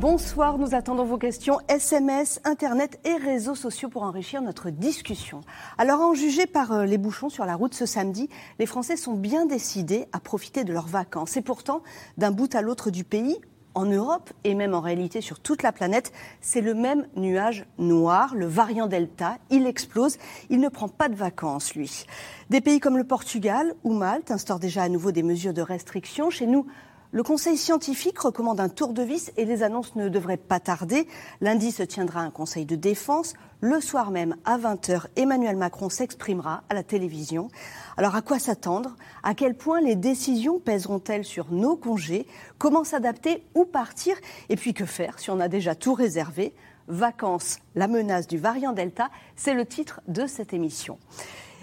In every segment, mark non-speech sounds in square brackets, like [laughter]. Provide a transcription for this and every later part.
Bonsoir, nous attendons vos questions SMS, Internet et réseaux sociaux pour enrichir notre discussion. Alors, en juger par euh, les bouchons sur la route ce samedi, les Français sont bien décidés à profiter de leurs vacances. Et pourtant, d'un bout à l'autre du pays, en Europe et même en réalité sur toute la planète, c'est le même nuage noir, le variant Delta. Il explose, il ne prend pas de vacances, lui. Des pays comme le Portugal ou Malte instaurent déjà à nouveau des mesures de restriction. Chez nous, le Conseil scientifique recommande un tour de vis et les annonces ne devraient pas tarder. Lundi se tiendra un Conseil de défense. Le soir même, à 20h, Emmanuel Macron s'exprimera à la télévision. Alors à quoi s'attendre? À quel point les décisions pèseront-elles sur nos congés? Comment s'adapter ou partir? Et puis que faire si on a déjà tout réservé? Vacances, la menace du variant Delta, c'est le titre de cette émission.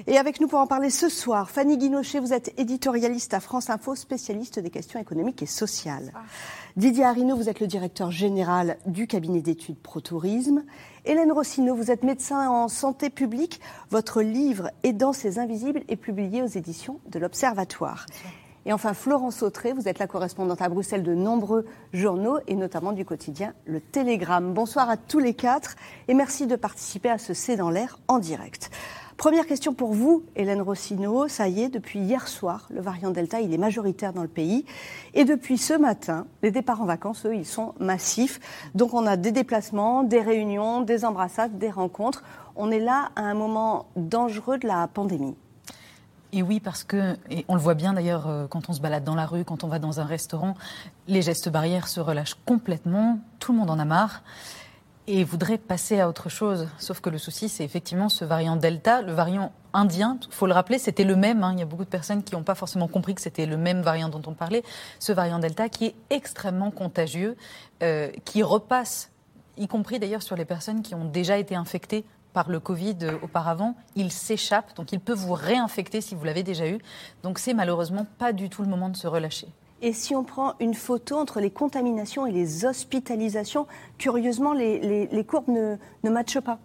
Et avec nous pour en parler ce soir, Fanny Guinochet, vous êtes éditorialiste à France Info, spécialiste des questions économiques et sociales. Didier Arino, vous êtes le directeur général du cabinet d'études ProTourisme. Hélène Rossino, vous êtes médecin en santé publique. Votre livre Aidant ces invisibles est publié aux éditions de l'Observatoire. Et enfin, Florence Autré, vous êtes la correspondante à Bruxelles de nombreux journaux et notamment du quotidien Le Télégramme. Bonsoir à tous les quatre et merci de participer à ce C'est dans l'air en direct. Première question pour vous, Hélène Rossino. Ça y est, depuis hier soir, le variant Delta, il est majoritaire dans le pays. Et depuis ce matin, les départs en vacances, eux, ils sont massifs. Donc on a des déplacements, des réunions, des embrassades, des rencontres. On est là à un moment dangereux de la pandémie. Et oui, parce que, on le voit bien d'ailleurs euh, quand on se balade dans la rue, quand on va dans un restaurant, les gestes barrières se relâchent complètement, tout le monde en a marre et voudrait passer à autre chose. Sauf que le souci, c'est effectivement ce variant Delta, le variant indien. Il faut le rappeler, c'était le même. Hein. Il y a beaucoup de personnes qui n'ont pas forcément compris que c'était le même variant dont on parlait. Ce variant Delta qui est extrêmement contagieux, euh, qui repasse, y compris d'ailleurs sur les personnes qui ont déjà été infectées par le Covid euh, auparavant, il s'échappe, donc il peut vous réinfecter si vous l'avez déjà eu. Donc c'est malheureusement pas du tout le moment de se relâcher. Et si on prend une photo entre les contaminations et les hospitalisations, curieusement, les, courbes ne, ne matchent pas.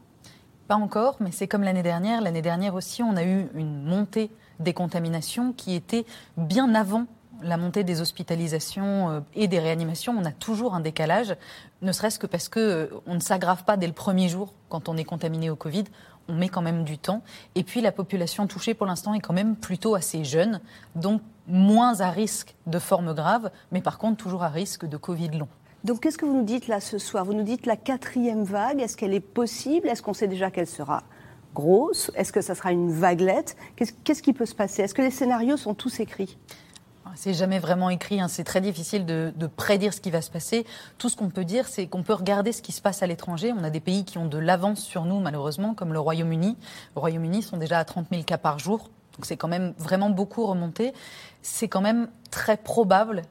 Pas encore, mais c'est comme l'année dernière. L'année dernière aussi, on a eu une montée des contaminations qui était bien avant la montée des hospitalisations euh, et des réanimations, on a toujours un décalage, ne serait-ce que parce qu'on euh, ne s'aggrave pas dès le premier jour quand on est contaminé au Covid on met quand même du temps. Et puis la population touchée pour l'instant est quand même plutôt assez jeune, donc moins à risque de formes graves, mais par contre toujours à risque de Covid long. Donc qu'est-ce que vous nous dites là ce soir? Vous nous dites la quatrième vague, est-ce qu'elle est possible? Est-ce qu'on sait déjà qu'elle sera grosse? Est-ce que ça sera une vaguelette? Qu'est-ce qui peut se passer? Est-ce que les scénarios sont tous écrits? C'est jamais vraiment écrit, hein. c'est très difficile de, prédire ce qui va se passer. Tout ce qu'on peut dire, c'est qu'on peut regarder ce qui se passe à l'étranger. On a des pays qui ont de l'avance sur nous, malheureusement, comme le Royaume-Uni. Le Royaume-Uni sont déjà à 30 000 cas par jour, donc c'est quand même vraiment beaucoup remonté. C'est quand même très probable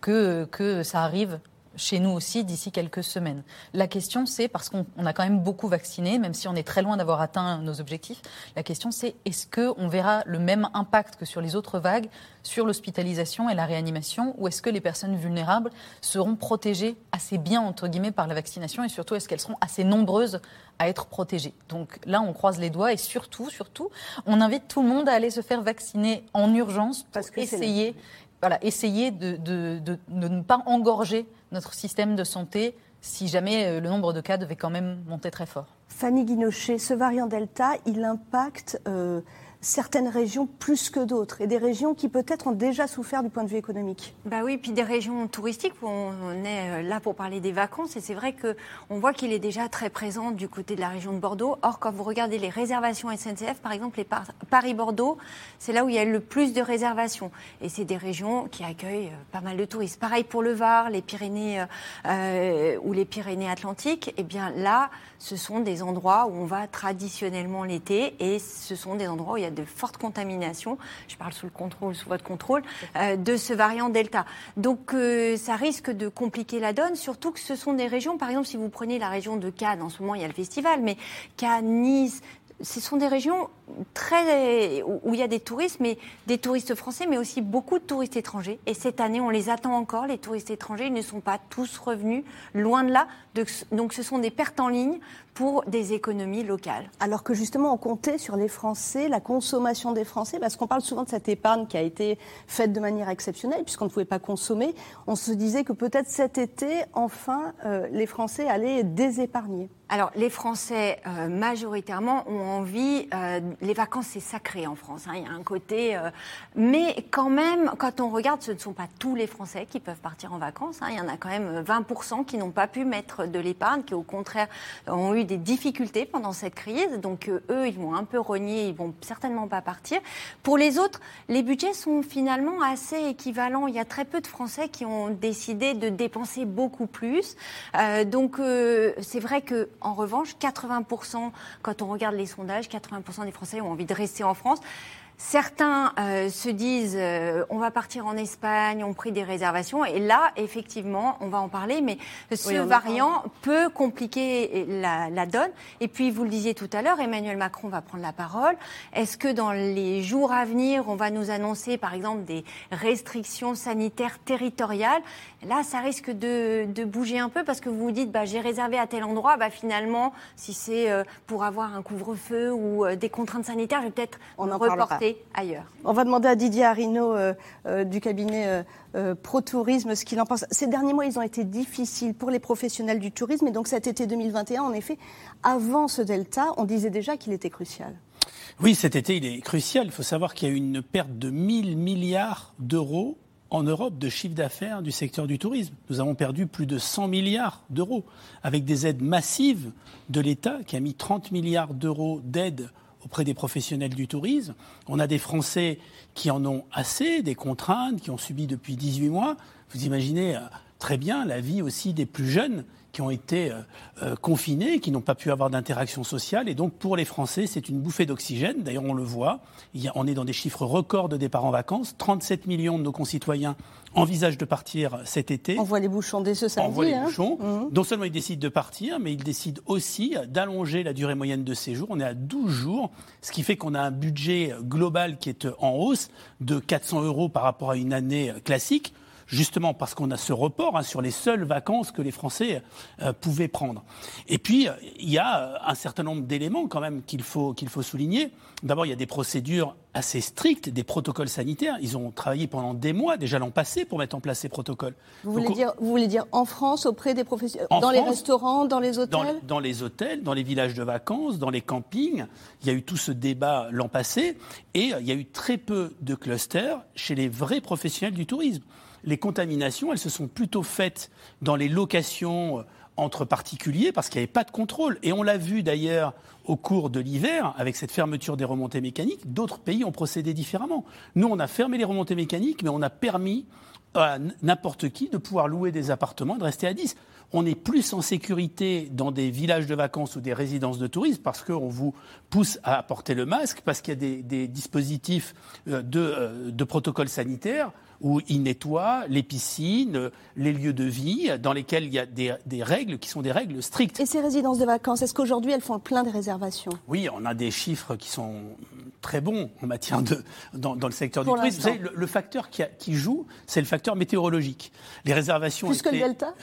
que, que ça arrive chez nous aussi d'ici quelques semaines. La question, c'est, parce qu'on a quand même beaucoup vacciné, même si on est très loin d'avoir atteint nos objectifs, la question, c'est est-ce qu'on verra le même impact que sur les autres vagues sur l'hospitalisation et la réanimation, ou est-ce que les personnes vulnérables seront protégées assez bien, entre guillemets, par la vaccination, et surtout, est-ce qu'elles seront assez nombreuses à être protégées? Donc là, on croise les doigts, et surtout, surtout, on invite tout le monde à aller se faire vacciner en urgence pour parce que essayer voilà, essayer de, de, ne pas engorger notre système de santé si jamais euh, le nombre de cas devait quand même monter très fort. Fanny Guinochet, ce variant Delta, il impacte euh, certaines régions plus que d'autres et des régions qui peut-être ont déjà souffert du point de vue économique. Bah oui, puis des régions touristiques on est euh, là pour parler des vacances et c'est vrai que on voit qu'il est déjà très présent du côté de la région de Bordeaux. Or, quand vous regardez les réservations SNCF, par exemple, Paris-Bordeaux, c'est là où il y a le plus de réservations et c'est des régions qui accueillent euh, pas mal de touristes. Pareil pour le Var, les Pyrénées euh, ou les Pyrénées-Atlantiques. Et eh bien là, ce sont des endroits où on va traditionnellement l'été et ce sont des endroits où il y a de fortes contaminations, je parle sous le contrôle, sous votre contrôle, euh, de ce variant Delta. Donc euh, ça risque de compliquer la donne, surtout que ce sont des régions, par exemple si vous prenez la région de Cannes, en ce moment il y a le festival, mais Cannes, Nice, ce sont des régions très où il y a des touristes, mais des touristes français, mais aussi beaucoup de touristes étrangers. Et cette année, on les attend encore. Les touristes étrangers, ils ne sont pas tous revenus, loin de là. Donc, ce sont des pertes en ligne pour des économies locales. Alors que justement, on comptait sur les Français, la consommation des Français, parce qu'on parle souvent de cette épargne qui a été faite de manière exceptionnelle, puisqu'on ne pouvait pas consommer. On se disait que peut-être cet été, enfin, euh, les Français allaient désépargner. Alors, les Français, euh, majoritairement, ont envie. Euh, les vacances, c'est sacré en France. Hein, il y a un côté. Euh, mais quand même, quand on regarde, ce ne sont pas tous les Français qui peuvent partir en vacances. Hein, il y en a quand même 20% qui n'ont pas pu mettre de l'épargne, qui au contraire ont eu des difficultés pendant cette crise. Donc, eux, ils vont un peu renier, ils vont certainement pas partir. Pour les autres, les budgets sont finalement assez équivalents. Il y a très peu de Français qui ont décidé de dépenser beaucoup plus. donc, c'est vrai que en revanche, 80%, quand on regarde les sondages, 80% des Français ont envie de rester en France. Certains euh, se disent euh, on va partir en Espagne, on pris des réservations. Et là effectivement on va en parler mais ce variant peut compliquer la, la, donne. Et puis vous le disiez tout à l'heure Emmanuel Macron va prendre la parole. Est-ce que dans les jours à venir on va nous annoncer par exemple des restrictions sanitaires territoriales? Là ça risque de, de, bouger un peu parce que vous vous dites bah, j'ai réservé à tel endroit bah, finalement si c'est euh, pour avoir un couvre-feu ou des contraintes sanitaires je vais peut-être reporter ailleurs. On va demander à Didier Arino euh, euh, du cabinet euh, Pro Tourisme ce qu'il en pense. Ces derniers mois, ils ont été difficiles pour les professionnels du tourisme et donc cet été 2021, en effet, avant ce delta, on disait déjà qu'il était crucial. Oui, cet été, il est crucial. Il faut savoir qu'il y a eu une perte de 1000 milliards d'euros en Europe de chiffre d'affaires du secteur du tourisme. Nous avons perdu plus de 100 milliards d'euros avec des aides massives de l'État qui a mis 30 milliards d'euros d'aide auprès des professionnels du tourisme. On a des Français qui en ont assez, des contraintes, qui ont subi depuis 18 mois. Vous imaginez euh, très bien la vie aussi des plus jeunes qui ont été euh, euh, confinés, qui n'ont pas pu avoir d'interaction sociale. Et donc, pour les Français, c'est une bouffée d'oxygène. D'ailleurs, on le voit. on est dans des chiffres records de départ en vacances. 37 millions de nos concitoyens envisagent de partir cet été. On voit les bouchons dès ce samedi. On voit les hein. bouchons. Mmh. Non seulement ils décident de partir, mais ils décident aussi d'allonger la durée moyenne de séjour. On est à 12 jours, ce qui fait qu'on a un budget global qui est en hausse de 400 euros par rapport à une année classique justement parce qu'on a ce report hein, sur les seules vacances que les Français euh, pouvaient prendre. Et puis, euh, il y a euh, un certain nombre d'éléments quand même qu'il faut, qu'il faut souligner. D'abord, il y a des procédures assez strictes, des protocoles sanitaires. Ils ont travaillé pendant des mois, déjà l'an passé, pour mettre en place ces protocoles. Vous voulez, dire, vous voulez dire en France, auprès des professionnels Dans les restaurants, dans les hôtels dans, les hôtels, dans les villages de vacances, dans les campings. Il y a eu tout ce débat l'an passé. Et il y a eu très peu de clusters chez les vrais professionnels du tourisme les contaminations, elles se sont plutôt faites dans les locations euh, entre particuliers parce qu'il n'y avait pas de contrôle. Et on l'a vu d'ailleurs au cours de l'hiver, avec cette fermeture des remontées mécaniques, d'autres pays ont procédé différemment. Nous, on a fermé les remontées mécaniques, mais on a permis à n'importe qui de pouvoir louer des appartements et de rester à 10 on est plus en sécurité dans des villages de vacances ou des résidences de tourisme parce qu'on vous pousse à porter le masque, parce qu'il y a des, dispositifs euh, de, euh, de protocole sanitaire où ils nettoient les piscines, les lieux de vie, dans lesquels il y a des, règles qui sont des règles strictes. Et ces résidences de vacances, est-ce qu'aujourd'hui elles font plein de réservations? Oui, on a des chiffres qui sont très bons en matière de dans, le secteur du tourisme. Vous savez, le, facteur qui, qui joue, c'est le facteur météorologique. Les réservations plus que le delta?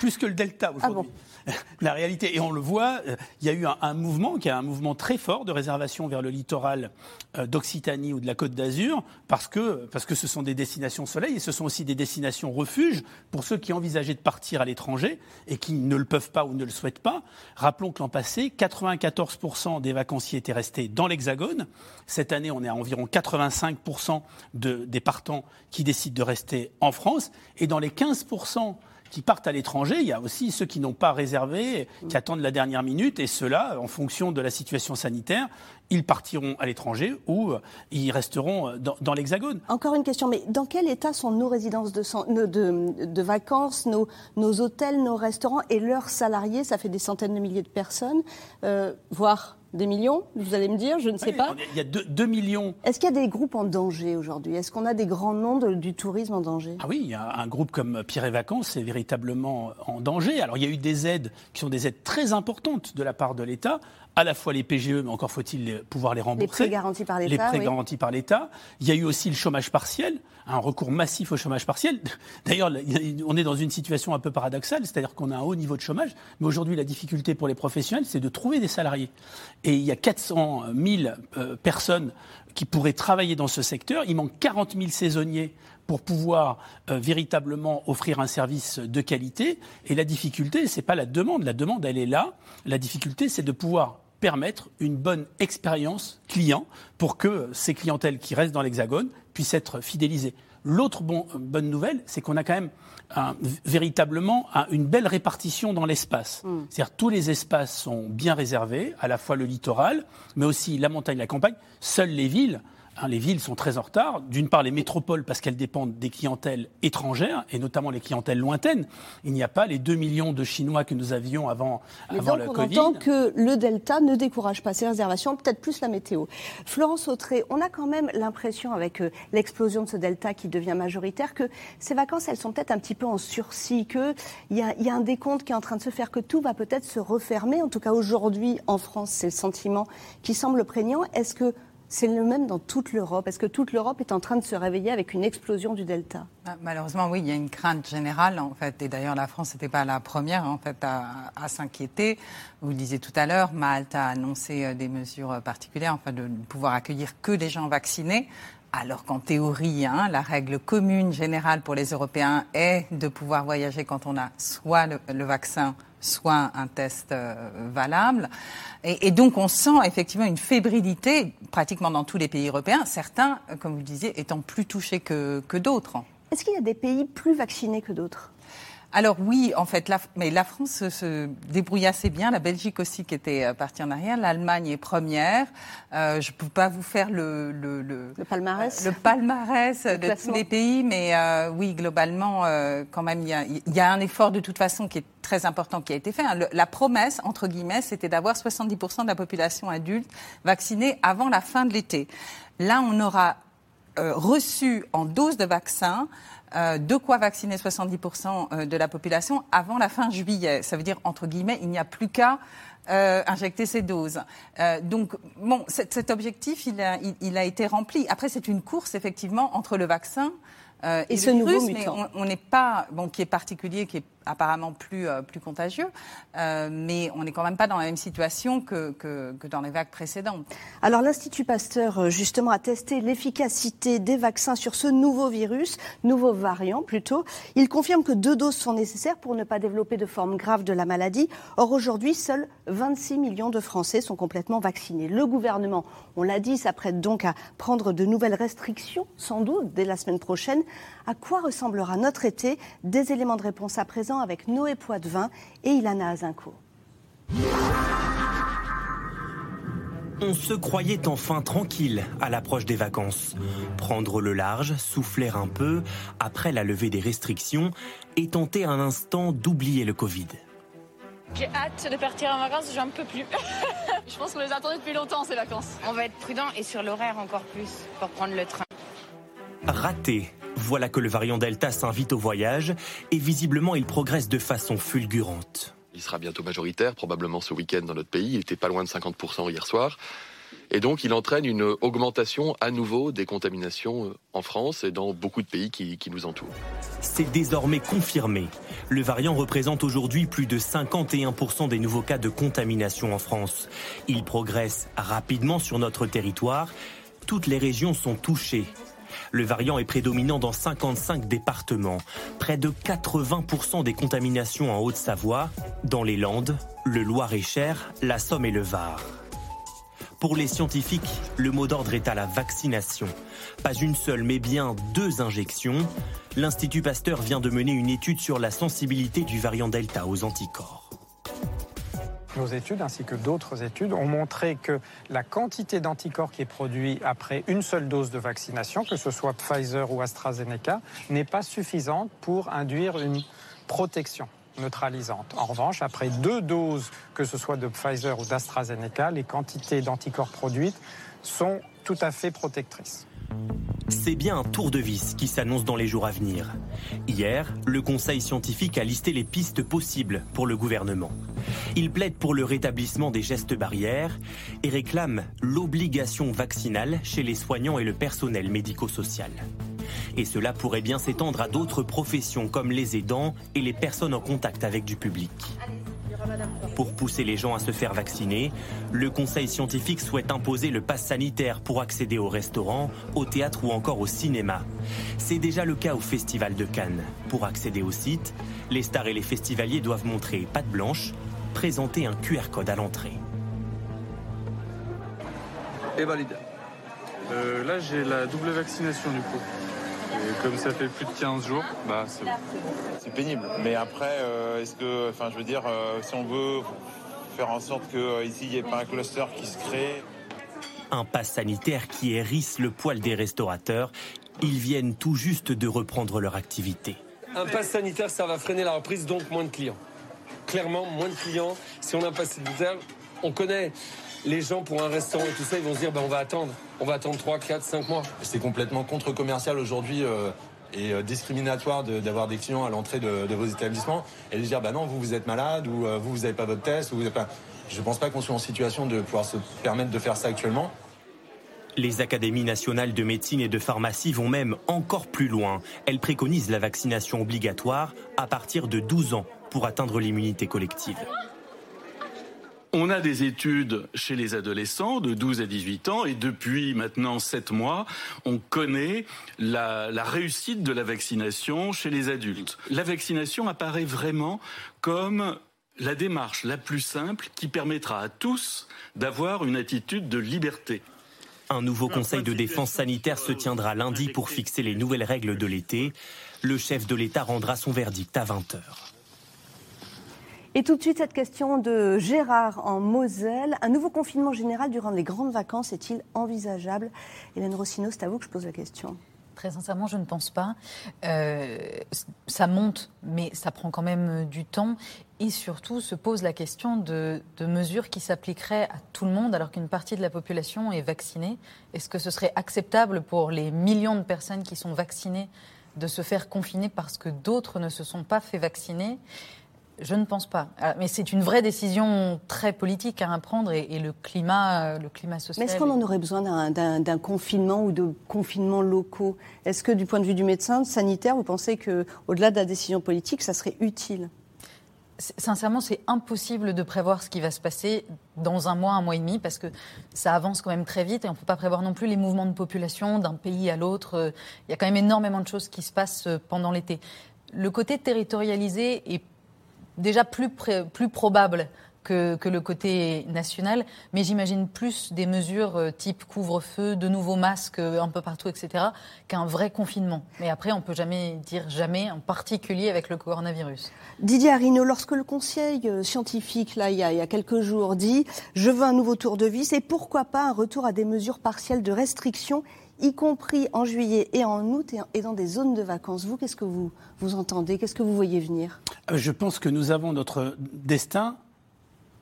Plus que le delta ah aujourd'hui. [laughs] la réalité. Et on le voit, euh, il y a eu un, mouvement, qui a un mouvement très fort de réservation vers le littoral euh, d'Occitanie ou de la Côte d'Azur, parce que, parce que ce sont des destinations soleil et ce sont aussi des destinations refuges pour ceux qui envisageaient de partir à l'étranger et qui ne le peuvent pas ou ne le souhaitent pas. Rappelons que l'an passé, 94% des vacanciers étaient restés dans l'Hexagone. Cette année, on est à environ 85% de, des partants qui décident de rester en France. Et dans les 15% qui partent à l'étranger, il y a aussi ceux qui n'ont pas réservé, qui attendent la dernière minute, et ceux-là, en fonction de la situation sanitaire, ils partiront à l'étranger ou euh, ils resteront euh, dans, l'Hexagone. Encore une question, mais dans quel état sont nos résidences de, vacances, nos, hôtels, nos restaurants et leurs salariés? Ça fait des centaines de milliers de personnes, euh, voire Des millions Vous allez me dire, je ne sais pas. Il y a 2 millions. Est-ce qu'il y a des groupes en danger aujourd'hui? Est-ce qu'on a des grands noms du tourisme en danger? Ah oui, il y a un groupe comme Pierre et Vacances, c'est véritablement en danger. Alors il y a eu des aides qui sont des aides très importantes de la part de l'État à la fois les PGE, mais encore faut-il pouvoir les rembourser. Les prêts garantis par l'État. Les prêts garantis par l'État. Il y a eu aussi le chômage partiel, un recours massif au chômage partiel. [laughs] D'ailleurs, on est dans une situation un peu paradoxale, c'est-à-dire qu'on a un haut niveau de chômage, mais aujourd'hui, la difficulté pour les professionnels, c'est de trouver des salariés. Et il y a 400 000 euh, personnes qui pourraient travailler dans ce secteur. Il manque 40 000 saisonniers pour pouvoir euh, véritablement offrir un service de qualité. Et la difficulté, c'est pas la demande. La demande, elle est là. La difficulté, c'est de pouvoir permettre une bonne expérience client pour que ces clientèles qui restent dans l'Hexagone puissent être fidélisées. L'autre bonne nouvelle, c'est qu'on a quand même véritablement une belle répartition dans l'espace. Mm. C'est-à-dire tous les espaces sont bien réservés, à la fois le littoral, mais aussi la montagne, la campagne. Seules les villes Hein, les villes sont très en retard. D'une part, les métropoles, parce qu'elles dépendent des clientèles étrangères, et notamment les clientèles lointaines. Il n'y a pas les 2 millions de Chinois que nous avions avant, Mais avant donc le on Covid. entend que le Delta ne décourage pas ces réservations, peut-être plus la météo. Florence Autré, on a quand même l'impression, avec euh, l'explosion de ce Delta qui devient majoritaire, que ces vacances, elles sont peut-être un petit peu en sursis, qu'il y, a, y a un décompte qui est en train de se faire, que tout va peut-être se refermer. En tout cas, aujourd'hui, en France, c'est le sentiment qui semble prégnant. Est-ce que c'est le même dans toute l'Europe. Est-ce que toute l'Europe est en train de se réveiller avec une explosion du Delta? Ah, Malheureusement, oui, il y a une crainte générale, en fait. Et d'ailleurs, la France n'était pas la première, en fait, à, s'inquiéter. Vous le disiez tout à l'heure, Malte a annoncé euh, des mesures particulières, enfin, de ne pouvoir accueillir que des gens vaccinés. Alors qu'en théorie, hein, la règle commune générale pour les Européens est de pouvoir voyager quand on a soit le vaccin, soit un test euh, valable. Et, donc on sent effectivement une fébrilité pratiquement dans tous les pays européens, certains, comme vous le disiez, étant plus touchés que, que d'autres. Est-ce qu'il y a des pays plus vaccinés que d'autres? Alors oui, en fait, la, mais la France se, débrouille assez bien. La Belgique aussi qui était euh, partie en arrière. L'Allemagne est première. Euh, je ne peux pas vous faire le, le, le, le palmarès, le palmarès de tous les pays, mais euh, oui, globalement, quand même, il y, y, a, un effort de toute façon qui est très important qui a été fait. Hein. la promesse, entre guillemets, c'était d'avoir 70% de la population adulte vaccinée avant la fin de l'été. Là, on aura reçu en dose de vaccin euh, de quoi vacciner 70% euh, de la population avant la fin juillet. Ça veut dire, entre guillemets, il n'y a plus qu'à euh, injecter ces doses. donc, bon, cet, objectif, il a, il a, été rempli. Après, c'est une course, effectivement, entre le vaccin et, ce nouveau mais on n'est pas, bon, qui est particulier, qui est apparemment plus, euh, plus contagieux, euh, mais on n'est quand même pas dans la même situation que, que, dans les vagues précédentes. Alors l'Institut Pasteur, euh, justement, a testé l'efficacité des vaccins sur ce nouveau virus, nouveau variant plutôt. Il confirme que deux doses sont nécessaires pour ne pas développer de forme grave de la maladie. Or aujourd'hui, seuls 26 millions de Français sont complètement vaccinés. Le gouvernement, on l'a dit, s'apprête donc à prendre de nouvelles restrictions, sans doute, dès la semaine prochaine. À quoi ressemblera notre été? Des éléments de réponse à présent avec Noé Poitvin et Ilana Azinko. On se croyait enfin tranquille à l'approche des vacances. Prendre le large, souffler un peu après la levée des restrictions et tenter un instant d'oublier le Covid. J'ai hâte de partir en vacances, j'en peux plus. [laughs] Je pense qu'on les attendait depuis longtemps ces vacances. On va être prudent et sur l'horaire encore plus pour prendre le train. Raté. Voilà que le variant Delta s'invite au voyage et visiblement il progresse de façon fulgurante. Il sera bientôt majoritaire, probablement ce week-end dans notre pays. Il était pas loin de 50% hier soir. Et donc, il entraîne une augmentation à nouveau des contaminations en France et dans beaucoup de pays qui, qui nous entourent. C'est désormais confirmé. Le variant représente aujourd'hui plus de 51% des nouveaux cas de contamination en France. Il progresse rapidement sur notre territoire. Toutes les régions sont touchées le variant est prédominant dans 55 départements. Près de 80% des contaminations en Haute-Savoie, dans les Landes, le Loir-et-Cher, la Somme et le Var. Pour les scientifiques, le mot d'ordre est à la vaccination. Pas une seule, mais bien deux injections. L'Institut Pasteur vient de mener une étude sur la sensibilité du variant Delta aux anticorps. Nos études, ainsi que d'autres études, ont montré que la quantité d'anticorps qui est produite après une seule dose de vaccination, que ce soit Pfizer ou AstraZeneca, n'est pas suffisante pour induire une protection. neutralisantes. En revanche, après deux doses, que ce soit de Pfizer ou d'AstraZeneca, les quantités d'anticorps produites sont tout à fait protectrices. C'est bien un tour de vis qui s'annonce dans les jours à venir. Hier, le Conseil scientifique a listé les pistes possibles pour le gouvernement. Il plaide pour le rétablissement des gestes barrières et réclame l'obligation vaccinale chez les soignants et le personnel médico-social. Et cela pourrait bien s'étendre à d'autres professions comme les aidants et les personnes en contact avec du public. Pour pousser les gens à se faire vacciner, le Conseil scientifique souhaite imposer le pass sanitaire pour accéder au restaurant, au théâtre ou encore au cinéma. C'est déjà le cas au Festival de Cannes. Pour accéder au site, les stars et les festivaliers doivent montrer patte blanche, présenter un QR code à l'entrée. Et valide. Euh, là, j'ai la double vaccination du coup. Et comme ça fait plus de 15 jours, bah c'est bon. C'est pénible. Mais après, euh, est-ce que, enfin, je veux dire, euh, si on veut faire en sorte qu'ici, il n'y ait pas un cluster qui se crée. Un pass sanitaire qui hérisse le poil des restaurateurs. Ils viennent tout juste de reprendre leur activité. Un pass sanitaire, ça va freiner la reprise, donc moins de clients. Clairement, moins de clients. Si on a un pass sanitaire, on connaît les gens pour un restaurant et tout ça, ils vont se dire, ben, on va attendre. On va attendre 3, 4, 5 mois. C'est complètement contre-commercial aujourd'hui. euh, et euh, discriminatoire de- d'avoir des clients à l'entrée de, de vos établissements et de dire bah non vous vous êtes malade ou euh, vous vous n'avez pas votre test ou vous avez pas je pense pas qu'on soit en situation de pouvoir se permettre de faire ça actuellement Les académies nationales de médecine et de pharmacie vont même encore plus loin. Elles préconisent la vaccination obligatoire à partir de 12 ans pour atteindre l'immunité collective. On a des études chez les adolescents de 12 à 18 ans et depuis maintenant 7 mois, on connaît la, la réussite de la vaccination chez les adultes. La vaccination apparaît vraiment comme la démarche la plus simple qui permettra à tous d'avoir une attitude de liberté. Un nouveau conseil de défense sanitaire se tiendra lundi pour fixer les nouvelles règles de l'été. Le chef de l'État rendra son verdict à 20h. Et tout de suite, cette question de Gérard en Moselle. Un nouveau confinement général durant les grandes vacances est-il envisageable? Hélène Rossino, c'est à vous que je pose la question. Très sincèrement, je ne pense pas. Euh, ça monte, mais ça prend quand même du temps. Et surtout, se pose la question de, de mesures qui s'appliqueraient à tout le monde alors qu'une partie de la population est vaccinée. Est-ce que ce serait acceptable pour les millions de personnes qui sont vaccinées de se faire confiner parce que d'autres ne se sont pas fait vacciner? Je ne pense pas. Ah, Mais c'est une vraie décision très politique à prendre et, et le climat, euh, le climat social. Mais est-ce qu'on en aurait besoin d'un- confinement ou de confinements locaux? Est-ce que du point de vue du médecin sanitaire, vous pensez que, au-delà de la décision politique, ça serait utile? Sincèrement, c'est impossible de prévoir ce qui va se passer dans un mois, un mois et demi, parce que ça avance quand même très vite et on ne peut pas prévoir non plus les mouvements de population d'un pays à l'autre. Euh, Il y a quand même énormément de choses qui se passent euh, pendant l'été. Le côté territorialisé est déjà plus, probable que, le côté national, mais j'imagine plus des mesures euh, type couvre-feu, de nouveaux masques euh, un peu partout, etc., qu'un vrai confinement. Mais après, on peut jamais dire jamais, en particulier avec le coronavirus. Didier Arino, lorsque le conseil euh, scientifique, là, il y, a, il y a quelques jours, dit Je veux un nouveau tour de vis et pourquoi pas un retour à des mesures partielles de restriction, y compris en juillet et en août et, dans des zones de vacances. Vous, qu'est-ce que vous, vous entendez? Qu'est-ce que vous voyez venir? Euh, Je pense que nous avons notre destin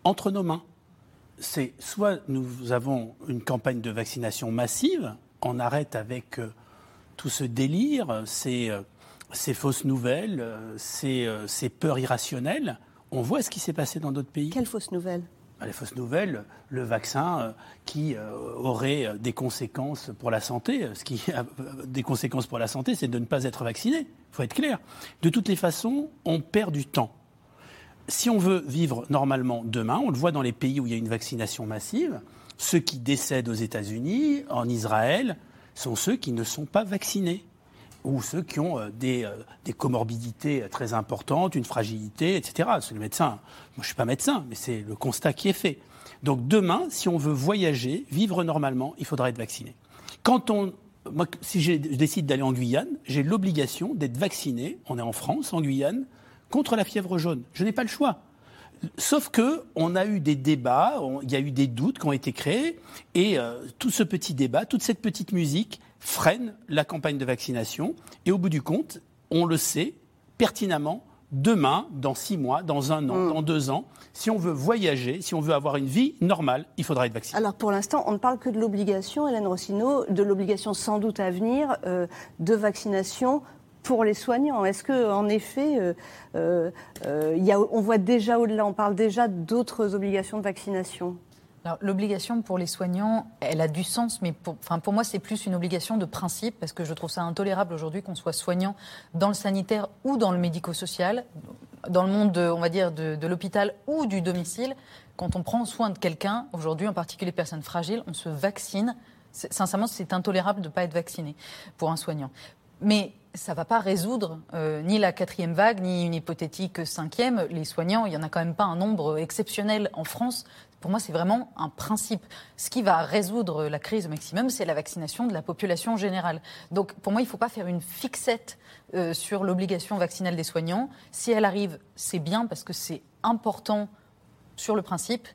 entre nos mains. C'est soit nous avons une campagne de vaccination massive, on arrête avec euh, tout ce délire, ces, euh, ces fausses nouvelles, ces, ces peurs irrationnelles. On voit ce qui s'est passé dans d'autres pays. Quelles fausses nouvelles les fausses nouvelles, le vaccin euh, qui euh, aurait euh, des conséquences pour la santé. Ce qui a des conséquences pour la santé, c'est de ne pas être vacciné. Il faut être clair. De toutes les façons, on perd du temps. Si on veut vivre normalement demain, on le voit dans les pays où il y a une vaccination massive, ceux qui décèdent aux États-Unis, en Israël, sont ceux qui ne sont pas vaccinés ou ceux qui ont euh, des, euh, des comorbidités euh, très importantes, une fragilité, etc. C'est le médecin. Moi, je ne suis pas médecin, mais c'est le constat qui est fait. Donc demain, si on veut voyager, vivre normalement, il faudra être vacciné. Quand on, moi, si je décide d'aller en Guyane, j'ai l'obligation d'être vacciné. On est en France, en Guyane, contre la fièvre jaune. Je n'ai pas le choix. Sauf que on a eu des débats, il y a eu des doutes qui ont été créés, et tout ce petit débat, toute cette petite musique freine la campagne de vaccination. Et au bout du compte, on le sait pertinemment, demain, dans six mois, dans un an, Mm. dans deux ans, si on veut voyager, si on veut avoir une vie normale, il faudra être vacciné. Alors pour l'instant, on ne parle que de l'obligation, Hélène Rossino, de l'obligation sans doute à venir euh, de vaccination pour les soignants. Est-ce que, en effet, euh, euh, il y a, on voit déjà au-delà, on parle déjà d'autres obligations de vaccination? L'obligation pour les soignants, elle a du sens, mais pour, moi, c'est plus une obligation de principe, parce que je trouve ça intolérable aujourd'hui qu'on soit soignant dans le sanitaire ou dans le médico-social, dans le monde, de, on va dire, de, l'hôpital ou du domicile. Quand on prend soin de quelqu'un, aujourd'hui, en particulier personnes fragiles, on se vaccine. Sincèrement, c'est intolérable de ne pas être vacciné pour un soignant. Mais ça ne va pas résoudre euh, ni la quatrième vague, ni une hypothétique cinquième. Les soignants, il n'y en a quand même pas un nombre exceptionnel en France. Pour moi, c'est vraiment un principe. Ce qui va résoudre la crise au maximum, c'est la vaccination de la population générale. Donc, pour moi, il ne faut pas faire une fixette euh, sur l'obligation vaccinale des soignants. Si elle arrive, c'est bien parce que c'est important sur le principe,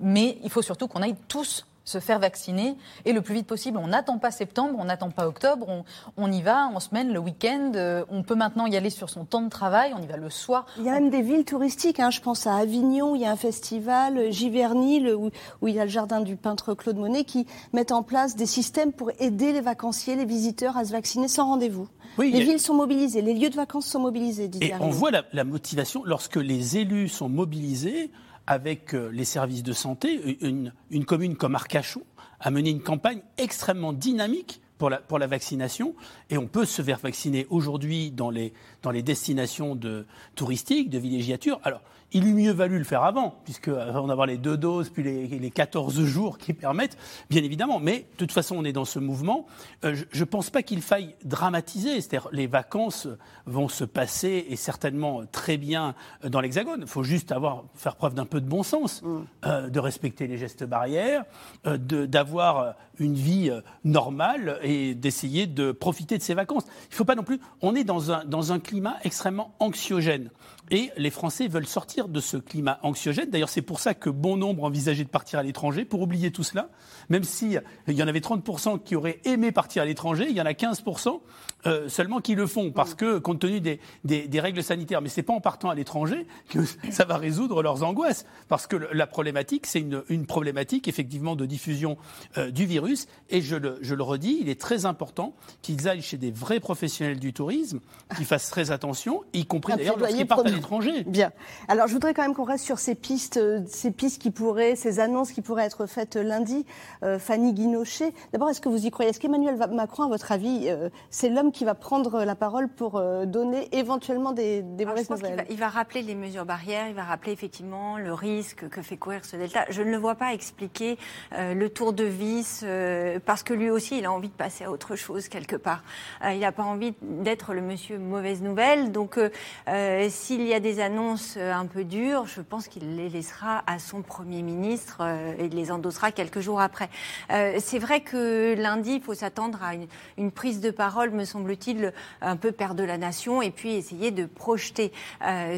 mais il faut surtout qu'on aille tous se faire vacciner et le plus vite possible. On n'attend pas septembre, on n'attend pas octobre, on, on y va en semaine, le week-end. euh, on peut maintenant y aller sur son temps de travail, on y va le soir. Il y a même des villes touristiques, hein, je pense à Avignon, où il y a un festival, Giverny, le- où, où il y a le jardin du peintre Claude Monet, qui mettent en place des systèmes pour aider les vacanciers, les visiteurs à se vacciner sans rendez-vous. Oui, les a- villes sont mobilisées, les lieux de vacances sont mobilisés, Didier Et on voit la, la motivation lorsque les élus sont mobilisés avec euh, les services de santé. Une, une commune comme Arcachon a mené une campagne extrêmement dynamique pour la vaccination. Et on peut se faire vacciner aujourd'hui dans les, dans les destinations de, touristiques, de villégiature. Alors, il eût mieux valu le faire avant, puisque avant d'avoir les deux doses, puis les, les 14 jours qui permettent, bien évidemment. Mais de toute façon, on est dans ce mouvement. Euh, je ne pense pas qu'il faille dramatiser. C'est-à-dire, les vacances vont se passer, et certainement très bien euh, dans l'Hexagone. Il faut juste avoir, faire preuve d'un peu de bon sens, euh, de respecter les gestes barrières, euh, d'avoir une vie normale et d'essayer de profiter de ces vacances. Il ne faut pas non plus. On est dans un, dans un climat extrêmement anxiogène. Et les Français veulent sortir de ce climat anxiogène. D'ailleurs, c'est pour ça que bon nombre envisageaient de partir à l'étranger, pour oublier tout cela. Même si euh, il y en avait 30% qui auraient aimé partir à l'étranger, il y en a 15% euh, seulement qui le font, parce que, compte tenu des, des- des règles sanitaires, mais c'est pas en partant à l'étranger que [laughs] ça va résoudre leurs angoisses. Parce que la problématique, c'est une, une problématique, effectivement, de diffusion euh, du virus. Et je le, je le redis, il est très important qu'ils aillent chez des vrais professionnels du tourisme, qui fassent très attention, y compris d'ailleurs lorsqu'ils partent à. L'étranger. Bien. Alors, je voudrais quand même qu'on reste sur ces pistes, euh, ces pistes qui pourraient, ces annonces qui pourraient être faites lundi. Euh, Fanny Guinochet, d'abord, est-ce que vous y croyez? Est-ce qu'Emmanuel Macron, à votre avis, euh, c'est l'homme qui va prendre la parole pour euh, donner éventuellement des, des Alors, je mauvaises nouvelles? va, il va rappeler les mesures barrières, il va rappeler effectivement le risque que fait courir ce delta. Je ne le vois pas expliquer euh, le tour de vis euh, parce que lui aussi, il a envie de passer à autre chose quelque part. Euh, il n'a pas envie d'être le monsieur mauvaise nouvelle. Donc, euh, euh, s'il y a des annonces euh, un peu dures, je pense qu'il les laissera à son Premier ministre euh, et les endossera quelques jours après. Euh, C'est vrai que lundi, il faut s'attendre à une, prise de parole, me semble-t-il, un peu père de la nation, et puis essayer de projeter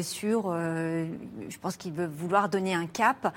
sur. je pense qu'il veut vouloir donner un cap.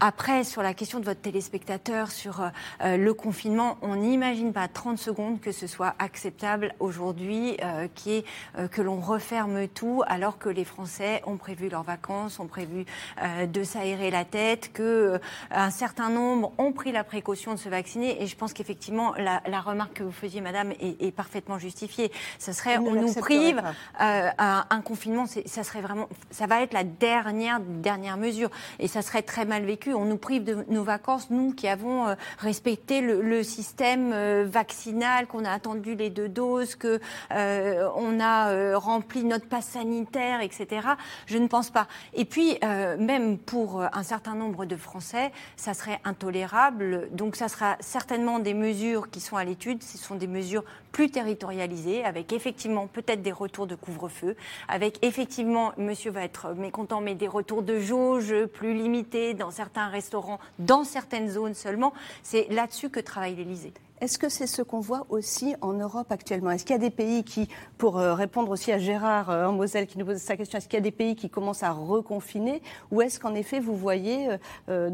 Après, sur la question de votre téléspectateur, sur euh, euh, le confinement, on n'imagine pas 30 secondes que ce soit acceptable aujourd'hui euh, qui est, euh, que l'on referme tout alors que les Français ont prévu leurs vacances, ont prévu euh, de s'aérer la tête, que euh, un certain nombre ont pris la précaution de se vacciner. Et je pense qu'effectivement, la, la remarque que vous faisiez, madame, est, est parfaitement justifiée. Ce serait, on nous prive euh, un, un confinement, ça serait vraiment, ça va être la dernière dernière mesure, et ça serait très mal vécu. On nous prive de nos vacances, nous qui avons euh, respecté le, système euh, vaccinal, qu'on a attendu les deux doses, que euh, on a rempli notre passe sanitaire, etc. Je ne pense pas. Et puis même pour un certain nombre de Français, ça serait intolérable. Donc ça sera certainement des mesures qui sont à l'étude. Ce sont des mesures plus territorialisées, avec effectivement peut-être des retours de couvre-feu, avec effectivement, monsieur va être mécontent, mais des retours de jauge plus limités dans certains restaurants, dans certaines zones seulement. C'est là-dessus que travaille l'Élysée. Est-ce que c'est ce qu'on voit aussi en Europe actuellement? Est-ce qu'il y a des pays qui, pour euh, répondre aussi à Gérard euh, en Moselle qui nous pose sa question, est-ce qu'il y a des pays qui commencent à reconfiner? Ou est-ce qu'en effet vous voyez euh,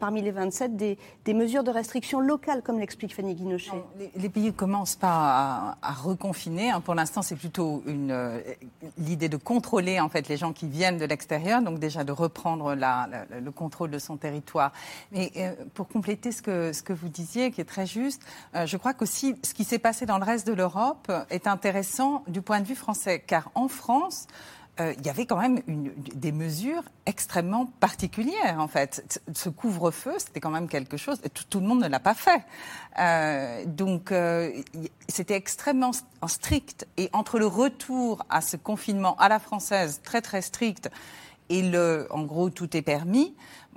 parmi les 27 des, mesures de restriction locales, comme l'explique Fanny Guinochet? Les, pays ne commencent pas à, reconfiner. Hein. Pour l'instant, c'est plutôt l'idée de contrôler en fait les gens qui viennent de l'extérieur, donc déjà de reprendre le contrôle de son territoire. Mais pour compléter ce que vous disiez, qui est très juste, euh, je crois qu'aussi ce qui s'est passé dans le reste de l'Europe est intéressant du point de vue français, car en France, euh, il y avait quand même des mesures extrêmement particulières, en fait. Ce couvre-feu, c'était quand même quelque chose, tout, tout le monde ne l'a pas fait. Euh, donc, c'était extrêmement strict. Et entre le retour à ce confinement à la française, très très strict, et le, en gros, tout est permis,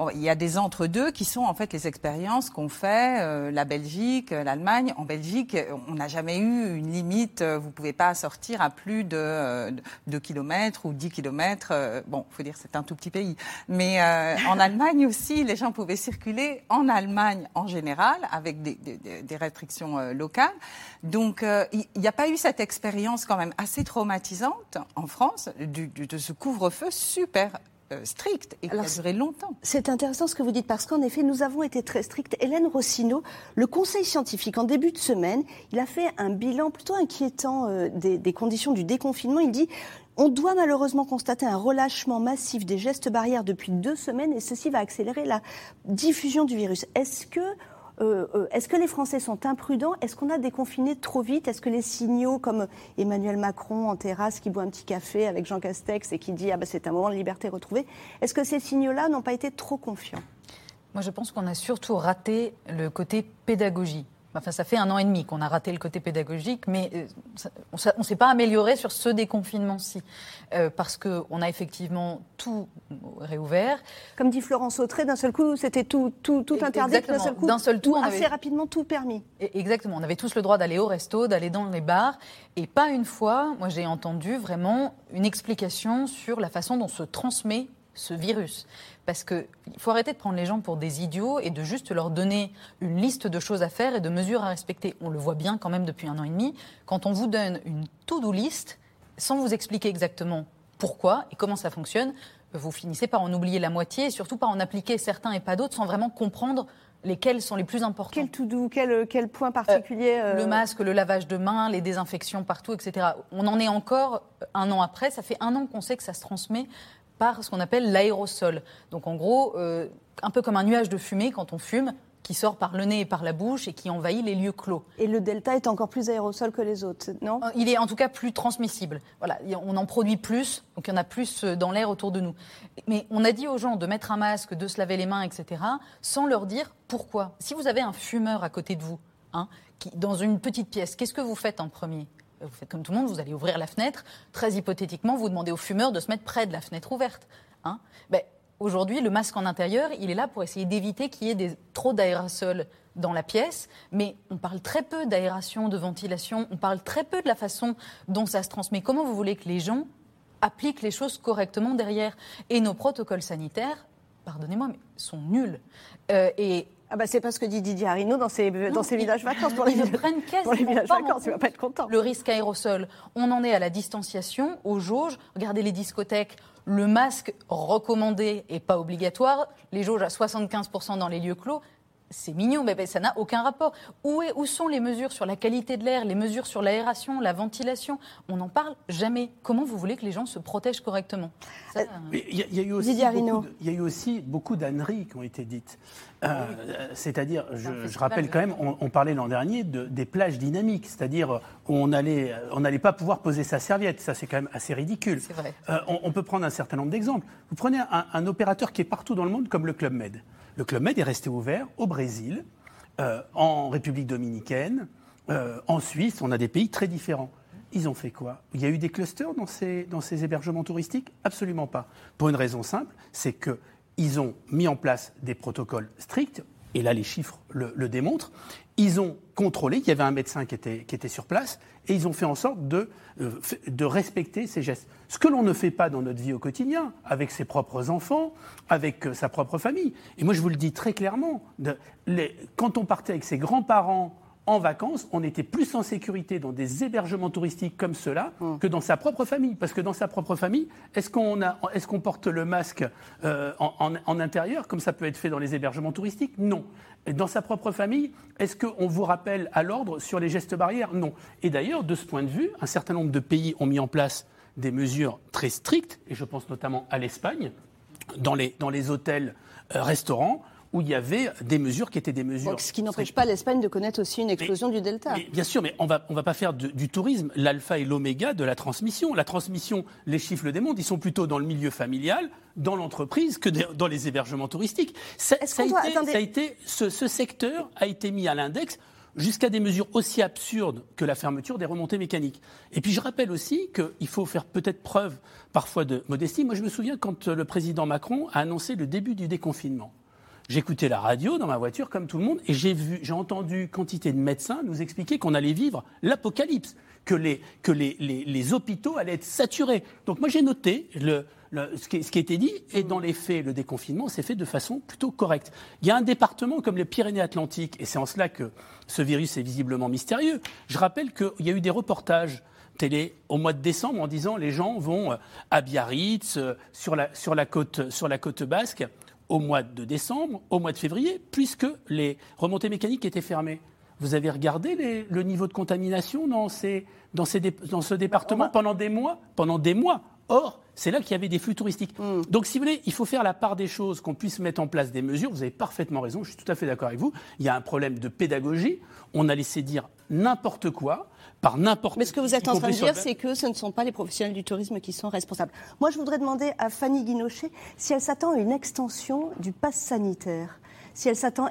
il y a des entre-deux qui sont en fait les expériences qu'ont fait euh, la Belgique, euh, l'Allemagne. En Belgique, on n'a jamais eu une limite. Euh, vous ne pouvez pas sortir à plus de euh, 2 km ou 10 km. Euh, bon, il faut dire c'est un tout petit pays. Mais euh, en Allemagne aussi, les gens pouvaient circuler en Allemagne en général avec des, des, des restrictions locales. Donc, il n'y a pas eu cette expérience quand même assez traumatisante en France du, du, de ce couvre-feu super euh, strict et Alors, qui a duré longtemps. C'est intéressant ce que vous dites parce qu'en effet, nous avons été très stricts. Hélène Rossino, le Conseil scientifique, en début de semaine, il a fait un bilan plutôt inquiétant euh, des, des conditions du déconfinement. Il dit on doit malheureusement constater un relâchement massif des gestes barrières depuis deux semaines et ceci va accélérer la diffusion du virus. Est-ce que euh, euh, est-ce que les Français sont imprudents? Est-ce qu'on a déconfiné trop vite? Est-ce que les signaux comme Emmanuel Macron en terrasse qui boit un petit café avec Jean Castex et qui dit ah ben, c'est un moment de liberté retrouvée, est-ce que ces signaux-là n'ont pas été trop confiants? Moi je pense qu'on a surtout raté le côté pédagogie. Enfin, ça fait un an et demi qu'on a raté le côté pédagogique, mais euh, on ne s'est pas amélioré sur ce déconfinement-ci, euh, parce qu'on a effectivement tout réouvert. Comme dit Florence Autré, d'un seul coup, c'était tout, tout, tout interdit, d'un seul coup, d'un seul tout, assez avait... rapidement tout permis. Exactement, on avait tous le droit d'aller au resto, d'aller dans les bars, et pas une fois, moi j'ai entendu vraiment une explication sur la façon dont se transmet ce virus. Parce qu'il faut arrêter de prendre les gens pour des idiots et de juste leur donner une liste de choses à faire et de mesures à respecter. On le voit bien quand même depuis un an et demi. Quand on vous donne une to-do list, sans vous expliquer exactement pourquoi et comment ça fonctionne, vous finissez par en oublier la moitié et surtout par en appliquer certains et pas d'autres sans vraiment comprendre lesquels sont les plus importants. Quel tout doux, quel, quel point particulier euh, Le masque, le lavage de mains, les désinfections partout, etc. On en est encore un an après. Ça fait un an qu'on sait que ça se transmet par ce qu'on appelle l'aérosol. Donc en gros, euh, un peu comme un nuage de fumée quand on fume, qui sort par le nez et par la bouche et qui envahit les lieux clos. Et le delta est encore plus aérosol que les autres, non? Il est en tout cas plus transmissible. Voilà, on en produit plus, donc il y en a plus euh, dans l'air autour de nous. Mais on a dit aux gens de mettre un masque, de se laver les mains, etc., sans leur dire pourquoi. Si vous avez un fumeur à côté de vous, hein, qui, dans une petite pièce, qu'est-ce que vous faites en premier? Vous faites comme tout le monde, vous allez ouvrir la fenêtre. Très hypothétiquement, vous demandez au fumeur de se mettre près de la fenêtre ouverte. Hein ben, Aujourd'hui, le masque en intérieur, il est là pour essayer d'éviter qu'il y ait trop d'aérosols dans la pièce, mais on parle très peu d'aération, de ventilation, on parle très peu de la façon dont ça se transmet. Comment vous voulez que les gens appliquent les choses correctement derrière? Et nos protocoles sanitaires, pardonnez-moi, mais sont nuls. Euh, et ah bah c'est pas ce que dit Didier Arino dans ses, non, dans ses villages vacances. Pour ils les, prennent [laughs] pour les villages vacances, il va pas être content. Le risque aérosol, on en est à la distanciation, aux jauges. Regardez les discothèques, le masque recommandé et pas obligatoire, les jauges à 75% dans les lieux clos. C'est mignon, mais ça n'a aucun rapport. Où, est, où, sont les mesures sur la qualité de l'air, les mesures sur l'aération, la ventilation? On n'en parle jamais. Comment vous voulez que les gens se protègent correctement? Il y, y, a eu aussi beaucoup de, y a eu aussi beaucoup d'âneries qui ont été dites. Euh, c'est-à-dire, je, je, rappelle quand même, on, on parlait l'an dernier de, des plages dynamiques, c'est-à-dire où on allait, on n'allait pas pouvoir poser sa serviette. Ça, c'est quand même assez ridicule. Vrai. Euh, on, on, peut prendre un certain nombre d'exemples. Vous prenez un, un opérateur qui est partout dans le monde, comme le Club Med. Le Club Med est resté ouvert au Brésil, euh, en République dominicaine, euh, en Suisse. On a des pays très différents. Ils ont fait quoi? Il y a eu des clusters dans ces, dans ces hébergements touristiques? Absolument pas. Pour une raison simple, c'est qu'ils ont mis en place des protocoles stricts, et là les chiffres le, démontrent. Ils ont contrôlé, il y avait un médecin qui était, qui était sur place, et ils ont fait en sorte de, euh, de respecter ces gestes. Ce que l'on ne fait pas dans notre vie au quotidien, avec ses propres enfants, avec euh, sa propre famille. Et moi, je vous le dis très clairement, quand on partait avec ses grands-parents en vacances, on était plus en sécurité dans des hébergements touristiques comme cela Hum. que dans sa propre famille. Parce que dans sa propre famille, est-ce qu'on porte le masque euh, en, en- en intérieur, comme ça peut être fait dans les hébergements touristiques? Non. Et dans sa propre famille, est-ce qu'on vous rappelle à l'ordre sur les gestes barrières? Non. Et d'ailleurs, de ce point de vue, un certain nombre de pays ont mis en place des mesures très strictes, et je pense notamment à l'Espagne, dans les, dans les hôtels, euh, restaurants, où il y avait des mesures qui étaient des mesures. Donc, ce qui n'empêche pas l'Espagne de connaître aussi une explosion du Delta. Mais bien sûr, mais on va, on va pas faire de- du tourisme l'alpha et l'oméga de la transmission. La transmission, les chiffres le démontrent, ils sont plutôt dans le milieu familial, dans l'entreprise, que de- dans les hébergements touristiques. Ça, ça a, doit- été, attendez. ça a été- ce, ce secteur a été mis à l'index jusqu'à des mesures aussi absurdes que la fermeture des remontées mécaniques. Et puis je rappelle aussi qu'il faut faire peut-être preuve parfois de modestie. Moi je me souviens quand le président Macron a annoncé le début du déconfinement. J'écoutais la radio dans ma voiture comme tout le monde et j'ai entendu quantité de médecins nous expliquer qu'on allait vivre l'apocalypse, que les, hôpitaux allaient être saturés. Donc moi j'ai noté ce, qui, ce qui été dit et dans les faits, le déconfinement s'est fait de façon plutôt correcte. Il y a un département comme les Pyrénées-Atlantiques et c'est en cela que ce virus est visiblement mystérieux. Je rappelle qu'il y a eu des reportages télé au mois de décembre en disant les gens vont euh, à Biarritz, euh, sur la côte basque, au mois de décembre, au mois de février, puisque les remontées mécaniques étaient fermées. Vous avez regardé les- le niveau de contamination dans, ces, dans, ces dans ce département pendant des mois Pendant des mois. Or, c'est là qu'il y avait des flux touristiques. Donc, si vous voulez, il faut faire la part des choses, qu'on puisse mettre en place des mesures. Vous avez parfaitement raison, je suis tout à fait d'accord avec vous. Il y a un problème de pédagogie. On a laissé dire n'importe quoi par n'importe Mais ce que vous êtes en train de dire, c'est que ce ne sont pas les professionnels du tourisme qui sont responsables. Moi, je voudrais demander à Fanny Guinochet si elle s'attend à une extension du pass sanitaire, si elle s'attend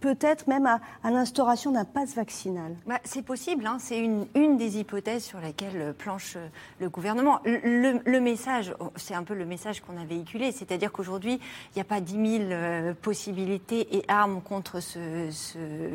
peut-être même à, l'instauration d'un pass vaccinal. Bah, c'est possible, hein. c'est une, des hypothèses sur laquelle euh, planche euh, le gouvernement. Le, message, oh, c'est un peu le message qu'on a véhiculé, c'est-à-dire qu'aujourd'hui, il n'y a pas 10 000 euh, possibilités et armes contre ce,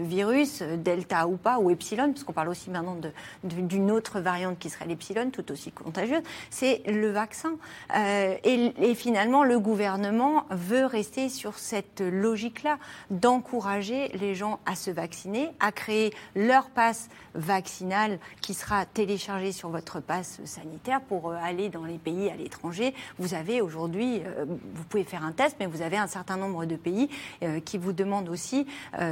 virus, Delta ou pas, ou Epsilon, parce qu'on parle aussi maintenant d'une autre variante qui serait l'Epsilon, tout aussi contagieuse, c'est le vaccin. Et, et finalement, le gouvernement veut rester sur cette logique-là, d'encourager les gens à se vacciner, à créer leur passe vaccinal qui sera téléchargé sur votre passe sanitaire pour euh, aller dans les pays à l'étranger. Vous avez aujourd'hui, euh, vous pouvez faire un test, mais vous avez un certain nombre de pays euh, qui vous demandent aussi,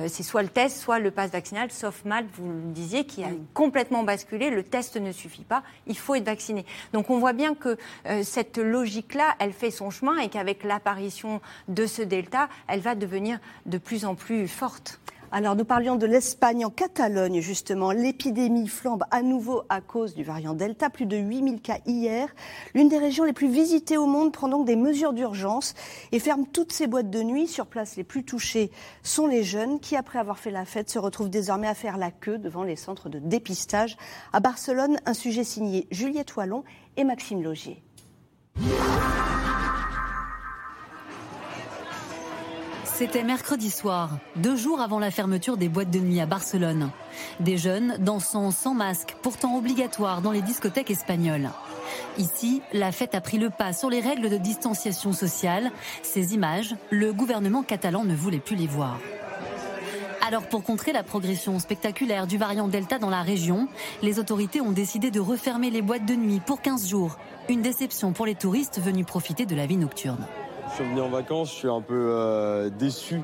c'est soit le test, soit le passe vaccinal, sauf Malte, vous le disiez, qui a complètement basculé. Le test ne suffit pas, il faut être vacciné. Donc on voit bien que cette logique-là, elle fait son chemin et qu'avec l'apparition de ce delta, elle va devenir de plus en plus Alors, nous parlions de l'Espagne en Catalogne, justement. L'épidémie flambe à nouveau à cause du variant Delta. Plus de 8000 cas hier. L'une des régions les plus visitées au monde prend donc des mesures d'urgence et ferme toutes ses boîtes de nuit. Sur place, les plus touchés sont les jeunes qui, après avoir fait la fête, se retrouvent désormais à faire la queue devant les centres de dépistage. À Barcelone, un sujet signé Juliette Wallon et Maxime Logier. C'était mercredi soir, deux jours avant la fermeture des boîtes de nuit à Barcelone. Des jeunes dansant sans masque, pourtant obligatoire dans les discothèques espagnoles. Ici, la fête a pris le pas sur les règles de distanciation sociale. Ces images, le gouvernement catalan ne voulait plus les voir. Alors pour contrer la progression spectaculaire du variant Delta dans la région, les autorités ont décidé de refermer les boîtes de nuit pour 15 jours. Une déception pour les touristes venus profiter de la vie nocturne. Je suis venu en vacances, je suis un peu euh, déçu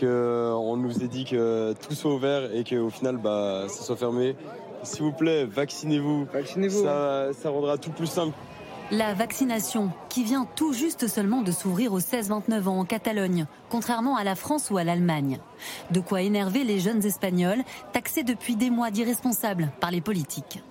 qu'on nous ait dit que tout soit ouvert et qu'au final bah, ça soit fermé. S'il vous plaît, vaccinez-vous. Vaccinez-vous. Ça, ça rendra tout plus simple. La vaccination, qui vient tout juste seulement de s'ouvrir aux 16-29 ans en Catalogne, contrairement à la France ou à l'Allemagne. De quoi énerver les jeunes Espagnols, taxés depuis des mois d'irresponsables par les politiques.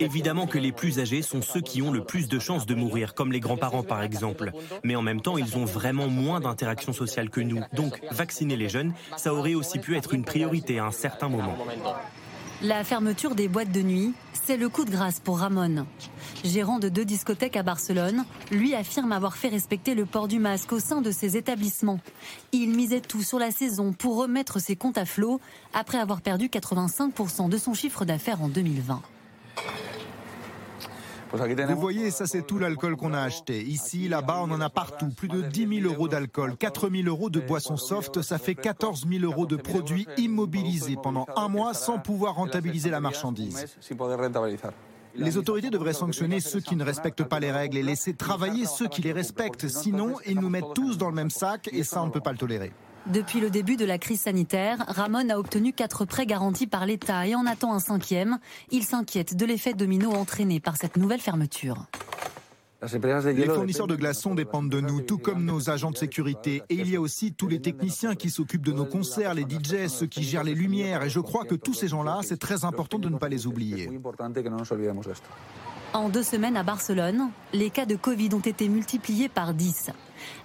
Évidemment que les plus âgés sont ceux qui ont le plus de chances de mourir, comme les grands-parents par exemple. Mais en même temps, ils ont vraiment moins d'interactions sociales que nous. Donc, vacciner les jeunes, ça aurait aussi pu être une priorité à un certain moment. La fermeture des boîtes de nuit, c'est le coup de grâce pour Ramon. Gérant de deux discothèques à Barcelone, lui affirme avoir fait respecter le port du masque au sein de ses établissements. Il misait tout sur la saison pour remettre ses comptes à flot après avoir perdu 85% de son chiffre d'affaires en 2020. Vous voyez, ça c'est tout l'alcool qu'on a acheté. Ici, là-bas, on en a partout. Plus de 10 000 euros d'alcool, 4 000 euros de boissons soft, ça fait 14 000 euros de produits immobilisés pendant un mois sans pouvoir rentabiliser la marchandise. Les autorités devraient sanctionner ceux qui ne respectent pas les règles et laisser travailler ceux qui les respectent. Sinon, ils nous mettent tous dans le même sac et ça, on ne peut pas le tolérer. Depuis le début de la crise sanitaire, Ramon a obtenu quatre prêts garantis par l'État et en attend un cinquième. Il s'inquiète de l'effet domino entraîné par cette nouvelle fermeture. Les fournisseurs de glaçons dépendent de nous, tout comme nos agents de sécurité. Et il y a aussi tous les techniciens qui s'occupent de nos concerts, les DJs, ceux qui gèrent les lumières. Et je crois que tous ces gens-là, c'est très important de ne pas les oublier. En deux semaines à Barcelone, les cas de Covid ont été multipliés par 10.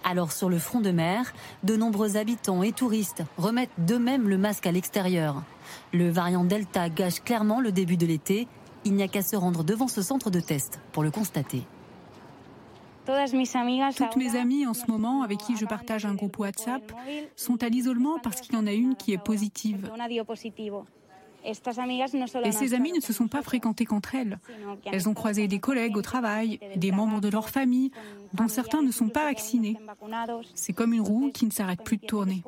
Alors sur le front de mer, de nombreux habitants et touristes remettent d'eux-mêmes le masque à l'extérieur. Le variant Delta gâche clairement le début de l'été. Il n'y a qu'à se rendre devant ce centre de test pour le constater. Toutes mes amies en ce moment avec qui je partage un groupe WhatsApp sont à l'isolement parce qu'il y en a une qui est positive. Et ces amies ne se sont pas fréquentées qu'entre elles. Elles ont croisé des collègues au travail, des membres de leur famille, dont certains ne sont pas vaccinés. C'est comme une roue qui ne s'arrête plus de tourner.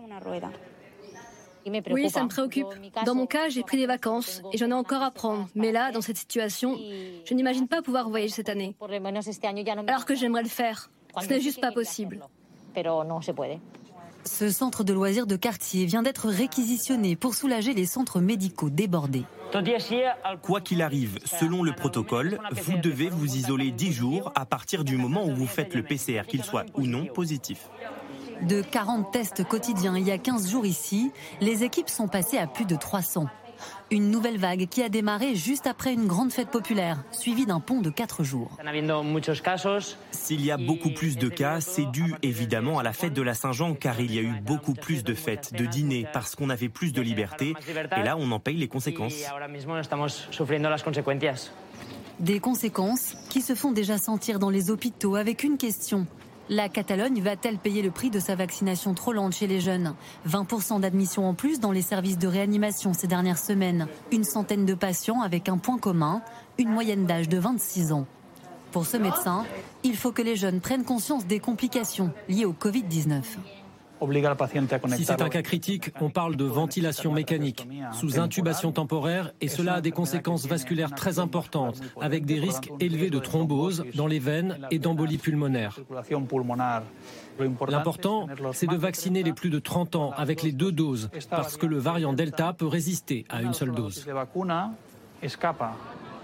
Oui, ça me préoccupe. Dans mon cas, j'ai pris des vacances et j'en ai encore à prendre. Mais là, dans cette situation, je n'imagine pas pouvoir voyager cette année. Alors que j'aimerais le faire. Ce n'est juste pas possible. Ce centre de loisirs de quartier vient d'être réquisitionné pour soulager les centres médicaux débordés. Quoi qu'il arrive, selon le protocole, vous devez vous isoler 10 jours à partir du moment où vous faites le PCR, qu'il soit ou non positif. De 40 tests quotidiens il y a 15 jours ici, les équipes sont passées à plus de 300. Une nouvelle vague qui a démarré juste après une grande fête populaire, suivie d'un pont de 4 jours. S'il y a beaucoup plus de cas, c'est dû évidemment à la fête de la Saint-Jean, car il y a eu beaucoup plus de fêtes, de dîners, parce qu'on avait plus de liberté. Et là, on en paye les conséquences. Des conséquences qui se font déjà sentir dans les hôpitaux avec une question. La Catalogne va-t-elle payer le prix de sa vaccination trop lente chez les jeunes? 20% d'admission en plus dans les services de réanimation ces dernières semaines. Une centaine de patients avec un point commun, une moyenne d'âge de 26 ans. Pour ce médecin, il faut que les jeunes prennent conscience des complications liées au Covid-19. Si c'est un cas critique, on parle de ventilation mécanique sous intubation temporaire et cela a des conséquences vasculaires très importantes avec des risques élevés de thrombose dans les veines et d'embolie pulmonaire. L'important, c'est de vacciner les plus de 30 ans avec les deux doses parce que le variant Delta peut résister à une seule dose.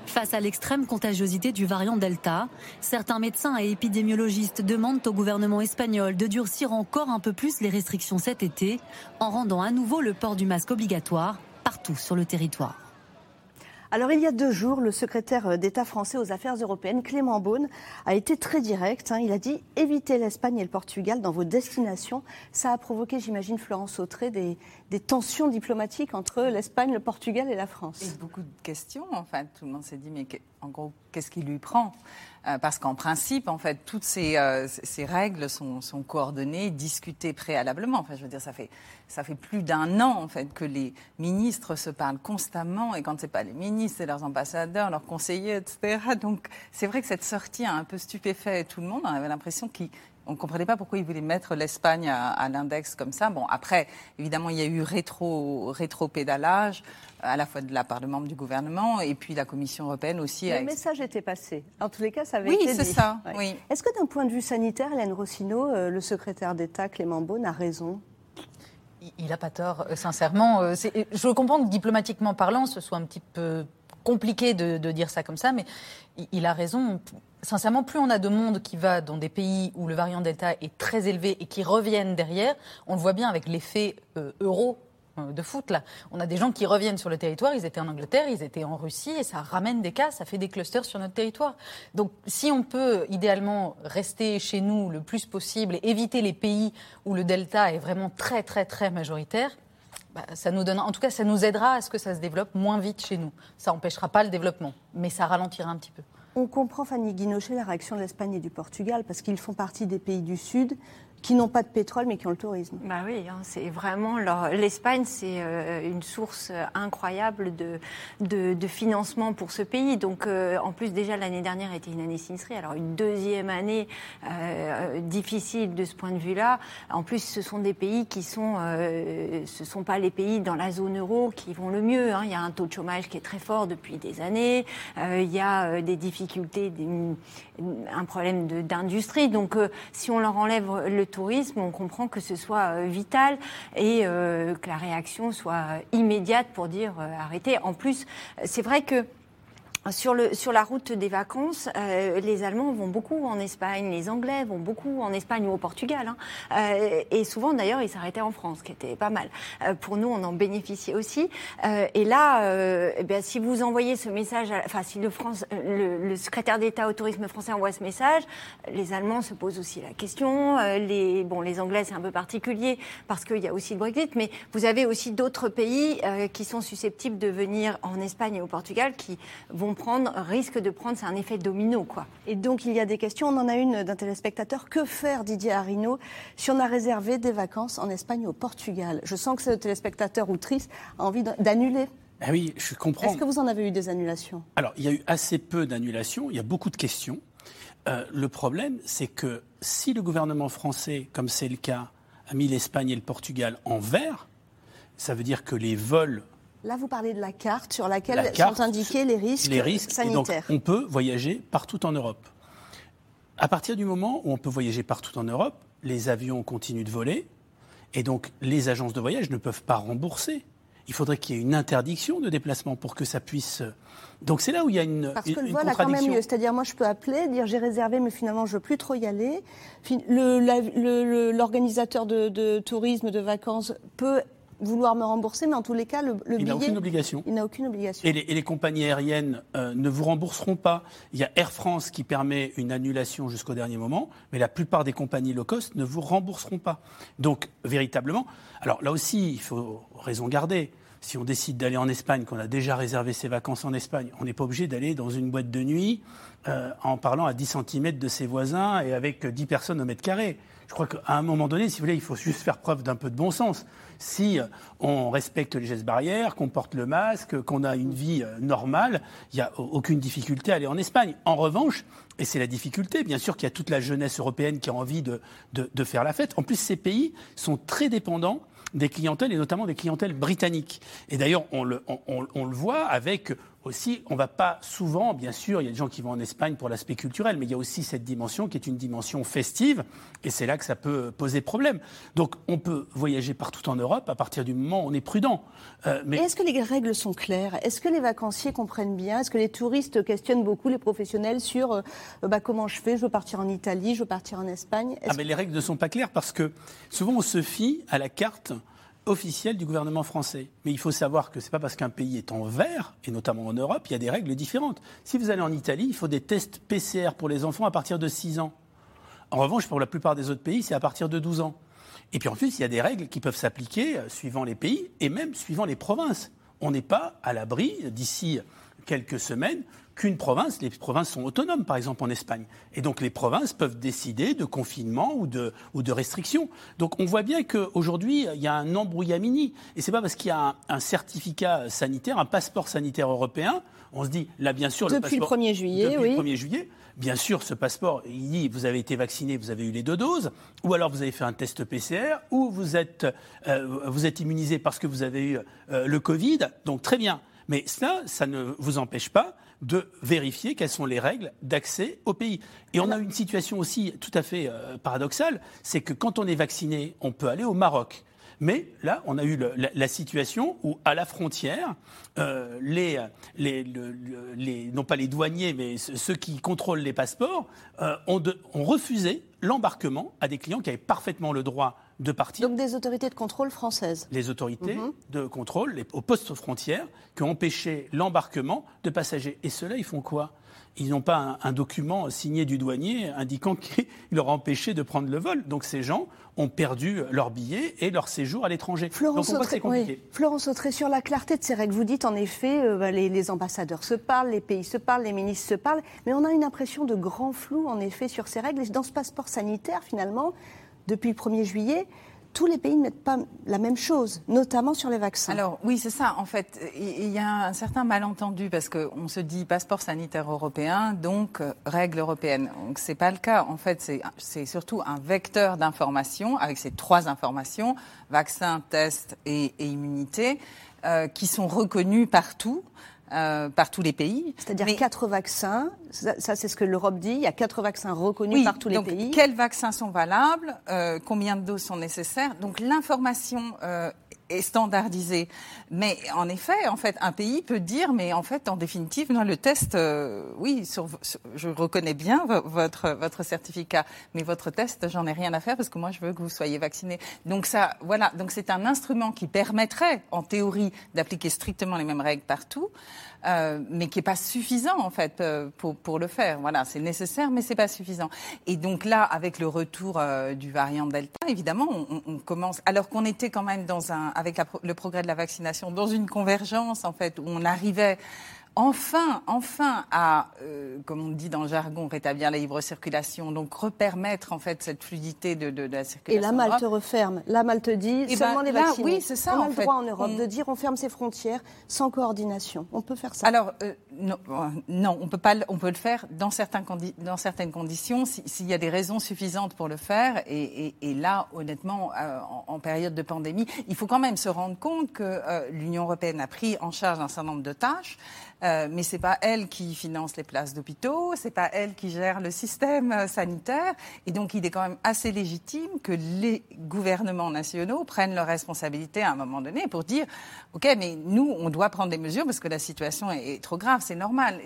Face à l'extrême contagiosité du variant Delta, certains médecins et épidémiologistes demandent au gouvernement espagnol de durcir encore un peu plus les restrictions cet été en rendant à nouveau le port du masque obligatoire partout sur le territoire. Alors il y a deux jours, le secrétaire d'État français aux affaires européennes, Clément Beaune, a été très direct. Hein. Il a dit évitez l'Espagne et le Portugal dans vos destinations. Ça a provoqué, j'imagine, Florence Autré, des, tensions diplomatiques entre l'Espagne, le Portugal et la France. Beaucoup de questions. Enfin, tout le monde s'est dit mais en gros, qu'est-ce qui lui prend? Parce qu'en principe, en fait, toutes ces, euh, règles sont, coordonnées, discutées préalablement. Enfin, je veux dire, ça fait, ça fait plus d'un an, en fait, que les ministres se parlent constamment, et quand c'est pas les ministres, c'est leurs ambassadeurs, leurs conseillers, etc. Donc, c'est vrai que cette sortie a un peu stupéfait tout le monde. On avait l'impression qu'ils on ne comprenait pas pourquoi ils voulaient mettre l'Espagne à, l'index comme ça. Bon, après, évidemment, il y a eu rétro, rétro-pédalage, à la fois de la part de membres du gouvernement et puis la Commission européenne aussi. Le message était passé. En tous les cas, ça avait oui, été dit. Oui, c'est ça. Oui. Est-ce que d'un point de vue sanitaire, Hélène Rossino, euh, le secrétaire d'État Clément Beaune a raison? Il n'a pas tort, euh, sincèrement. Euh, je comprends que diplomatiquement parlant, ce soit un petit peu compliqué de, dire ça comme ça, mais il a raison sincèrement, plus on a de monde qui va dans des pays où le variant Delta est très élevé et qui reviennent derrière, on le voit bien avec l'effet euh, euro de foot là. On a des gens qui reviennent sur le territoire, ils étaient en Angleterre, ils étaient en Russie et ça ramène des cas, ça fait des clusters sur notre territoire. Donc si on peut idéalement rester chez nous le plus possible et éviter les pays où le delta est vraiment très très très majoritaire, bah, ça nous donne, en tout cas, ça nous aidera à ce que ça se développe moins vite chez nous. Ça n'empêchera pas le développement, mais ça ralentira un petit peu. On comprend, Fanny Guinochet, la réaction de l'Espagne et du Portugal, parce qu'ils font partie des pays du Sud qui n'ont pas de pétrole mais qui ont le tourisme. Bah oui, hein, c'est vraiment l'Espagne, c'est euh, une source incroyable de, de, financement pour ce pays. Donc euh, en plus déjà l'année dernière était une année sinistrée, alors une deuxième année euh, difficile de ce point de vue-là. En plus, ce sont des pays qui sont, ce sont pas les pays dans la zone euro qui vont le mieux. Hein. Il y a un taux de chômage qui est très fort depuis des années. il y a des difficultés, un problème d'industrie. Donc si on leur enlève le tourisme, on comprend que ce soit euh, vital et euh, que la réaction soit immédiate pour dire euh, arrêtez. En plus, c'est vrai que sur, le, sur la route des vacances, euh, les Allemands vont beaucoup en Espagne, les Anglais vont beaucoup en Espagne ou au Portugal. Hein. Euh, et souvent, d'ailleurs, ils s'arrêtaient en France, ce qui était pas mal. Euh, pour nous, on en bénéficiait aussi. Euh, et là, euh, eh bien, si vous envoyez ce message, enfin, si le, France, le, le secrétaire d'État au tourisme français envoie ce message, les Allemands se posent aussi la question. les, bon, les Anglais, c'est un peu particulier parce qu'il y a aussi le Brexit, mais vous avez aussi d'autres pays qui sont susceptibles de venir en Espagne et au Portugal qui vont prendre, risque de prendre, c'est un effet domino. quoi. Et donc il y a des questions, on en a une d'un téléspectateur. Que faire Didier Arino si on a réservé des vacances en Espagne ou au Portugal? Je sens que ce téléspectateur ou triste a envie d'annuler. Ben oui, je comprends. Est-ce que vous en avez eu des annulations? Alors, il y a eu assez peu d'annulations, il y a beaucoup de questions. Euh, le problème, c'est que si le gouvernement français, comme c'est le cas, a mis l'Espagne et le Portugal en vert, ça veut dire que les vols Là, vous parlez de la carte sur laquelle sont indiqués les risques, les risques sanitaires. on peut voyager partout en Europe. À partir du moment où on peut voyager partout en Europe, les avions continuent de voler et donc les agences de voyage ne peuvent pas rembourser. Il faudrait qu'il y ait une interdiction de déplacement pour que ça puisse. Donc c'est là où il y a une. Parce que le vol a quand même mieux. C'est-à-dire, moi, je peux appeler, dire j'ai réservé, mais finalement, je ne veux plus trop y aller. L'organisateur de, de tourisme, de vacances peut vouloir me rembourser, mais en tous les cas, le, il billet... n'a aucune obligation. Il n'a aucune obligation. Et les, compagnies aériennes euh, ne vous rembourseront pas. Il y a Air France qui permet une annulation jusqu'au dernier moment, mais la plupart des compagnies low cost ne vous rembourseront pas. Donc, véritablement... Alors là aussi, il faut raison garder. Si on décide d'aller en Espagne, qu'on a déjà réservé ses vacances en Espagne, on n'est pas obligé d'aller dans une boîte de nuit euh, en parlant à 10 cm de ses voisins et avec 10 personnes au mètre carré. Je crois qu'à un moment donné, si vous voulez, il faut juste faire preuve d'un peu de bon sens si on respecte les gestes barrières, qu'on porte le masque, qu'on a une vie euh, normale, il n'y a aucune difficulté à aller en Espagne. En revanche, et c'est la difficulté, bien sûr qu'il y a toute la jeunesse européenne qui a envie de, de, faire la fête. En plus, ces pays sont très dépendants des clientèles et notamment des clientèles britanniques. Et d'ailleurs, on le, on le voit avec aussi, on ne va pas souvent, bien sûr, il y a des gens qui vont en Espagne pour l'aspect culturel, mais il y a aussi cette dimension qui est une dimension festive, et c'est là que ça peut poser problème. Donc on peut voyager partout en Europe à partir du moment où on est prudent. Euh, mais... Est-ce que les règles sont claires? Est-ce que les vacanciers comprennent bien? Est-ce que les touristes questionnent beaucoup les professionnels sur euh, bah, comment je fais? Je veux partir en Italie, je veux partir en Espagne? Ah mais les règles ne sont pas claires parce que souvent on se fie à la carte officielle du gouvernement français. Mais il faut savoir que ce n'est pas parce qu'un pays est en vert, et notamment en Europe, il y a des règles différentes. Si vous allez en Italie, il faut des tests PCR pour les enfants à partir de 6 ans. En revanche, pour la plupart des autres pays, c'est à partir de 12 ans. Et puis en plus, il y a des règles qui peuvent s'appliquer euh, suivant les pays et même suivant les provinces. On n'est pas à l'abri, d'ici quelques semaines, qu'une province, les provinces sont autonomes, par exemple en Espagne. Et donc les provinces peuvent décider de confinement ou de, ou de restrictions. Donc on voit bien qu'aujourd'hui, il y a un embrouillamini. Et ce n'est pas parce qu'il y a un, certificat sanitaire, un passeport sanitaire européen, on se dit, là bien sûr, depuis le, passeport, le 1er juillet, depuis oui. le 1er juillet, bien sûr, ce passeport, il dit, vous avez été vacciné, vous avez eu les deux doses, ou alors vous avez fait un test PCR, ou vous êtes, euh, vous êtes immunisé parce que vous avez eu euh, le Covid. Donc très bien. Mais ça, ça ne vous empêche pas de vérifier quelles sont les règles d'accès au pays. Et on a une situation aussi tout à fait euh, paradoxale, c'est que quand on est vacciné, on peut aller au Maroc. Mais là, on a eu la, situation où, à la frontière, euh, les, les, non pas les douaniers, mais ceux qui contrôlent les passeports, euh, ont, ont refusé l'embarquement à des clients qui avaient parfaitement le droit de partir. Donc des autorités de contrôle françaises Les autorités mhm. de contrôle les, aux postes frontières qui ont empêché l'embarquement de passagers. Et ceux-là, ils font quoi? Ils n'ont pas un, document signé du douanier indiquant [laughs] qu'il leur a empêché de prendre le vol. Donc ces gens ont perdu leur billet et leur séjour à l'étranger. Florence, Autré, Florence sur la clarté de ces règles, vous dites en effet, euh, bah, les, les, ambassadeurs se parlent, les pays se parlent, les ministres se parlent, mais on a une impression de grand flou en effet sur ces règles. Et dans ce passeport sanitaire, finalement, depuis le 1er juillet, tous les pays ne mettent pas la même chose, notamment sur les vaccins. Alors oui, c'est ça. En fait, il y a un certain malentendu parce qu'on se dit passeport sanitaire européen, donc euh, règles européennes. Donc c'est pas le cas. En fait, c'est surtout un vecteur d'information avec ces trois informations vaccin, test et, immunité, euh, qui sont reconnus partout. Euh, par tous les pays. C'est-à-dire quatre vaccins, ça, c'est ce que l'Europe dit, il y a quatre vaccins reconnus par tous les pays. Quels vaccins sont valables euh, Combien de doses sont nécessaires Donc l'information euh, standardisé. Mais en effet, en fait, un pays peut dire, mais en fait, en définitive, non, le test, euh, oui, je reconnais bien votre votre certificat, mais votre test, j'en ai rien à faire parce que moi, je veux que vous soyez vacciné. Donc ça, voilà, donc c'est un instrument qui permettrait, en théorie, d'appliquer strictement les mêmes règles partout. Euh, mais qui n'est pas suffisant en fait euh, pour, pour le faire. Voilà, c'est nécessaire, mais c'est pas suffisant. Et donc là, avec le retour du variant Delta, évidemment, on, on commence, alors qu'on était quand même dans un avec le progrès de la vaccination, dans une convergence en fait où on arrivait enfin, enfin à, euh, comme on dit dans le jargon, rétablir la libre circulation, donc repermettre en fait cette fluidité de, la circulation. Et la Malte referme. La Malte dit et eh ben, seulement les vaccinés. Oui, c'est ça. On a le droit en Europe de dire on ferme ses frontières sans coordination. On peut faire ça. Alors euh, non, euh, non, on peut pas. On peut le faire dans certains dans certaines conditions s'il y a des raisons suffisantes pour le faire. Et, là, honnêtement, en, période de pandémie, il faut quand même se rendre compte que l'Union européenne a pris en charge un certain nombre de tâches. Euh, mais c'est pas elle qui finance les places d'hôpitaux, c'est pas elle qui gère le système euh, sanitaire, et donc il est quand même assez légitime que les gouvernements nationaux prennent leurs responsabilités à un moment donné pour dire, ok, mais nous on doit prendre des mesures parce que la situation est, trop grave, c'est normal.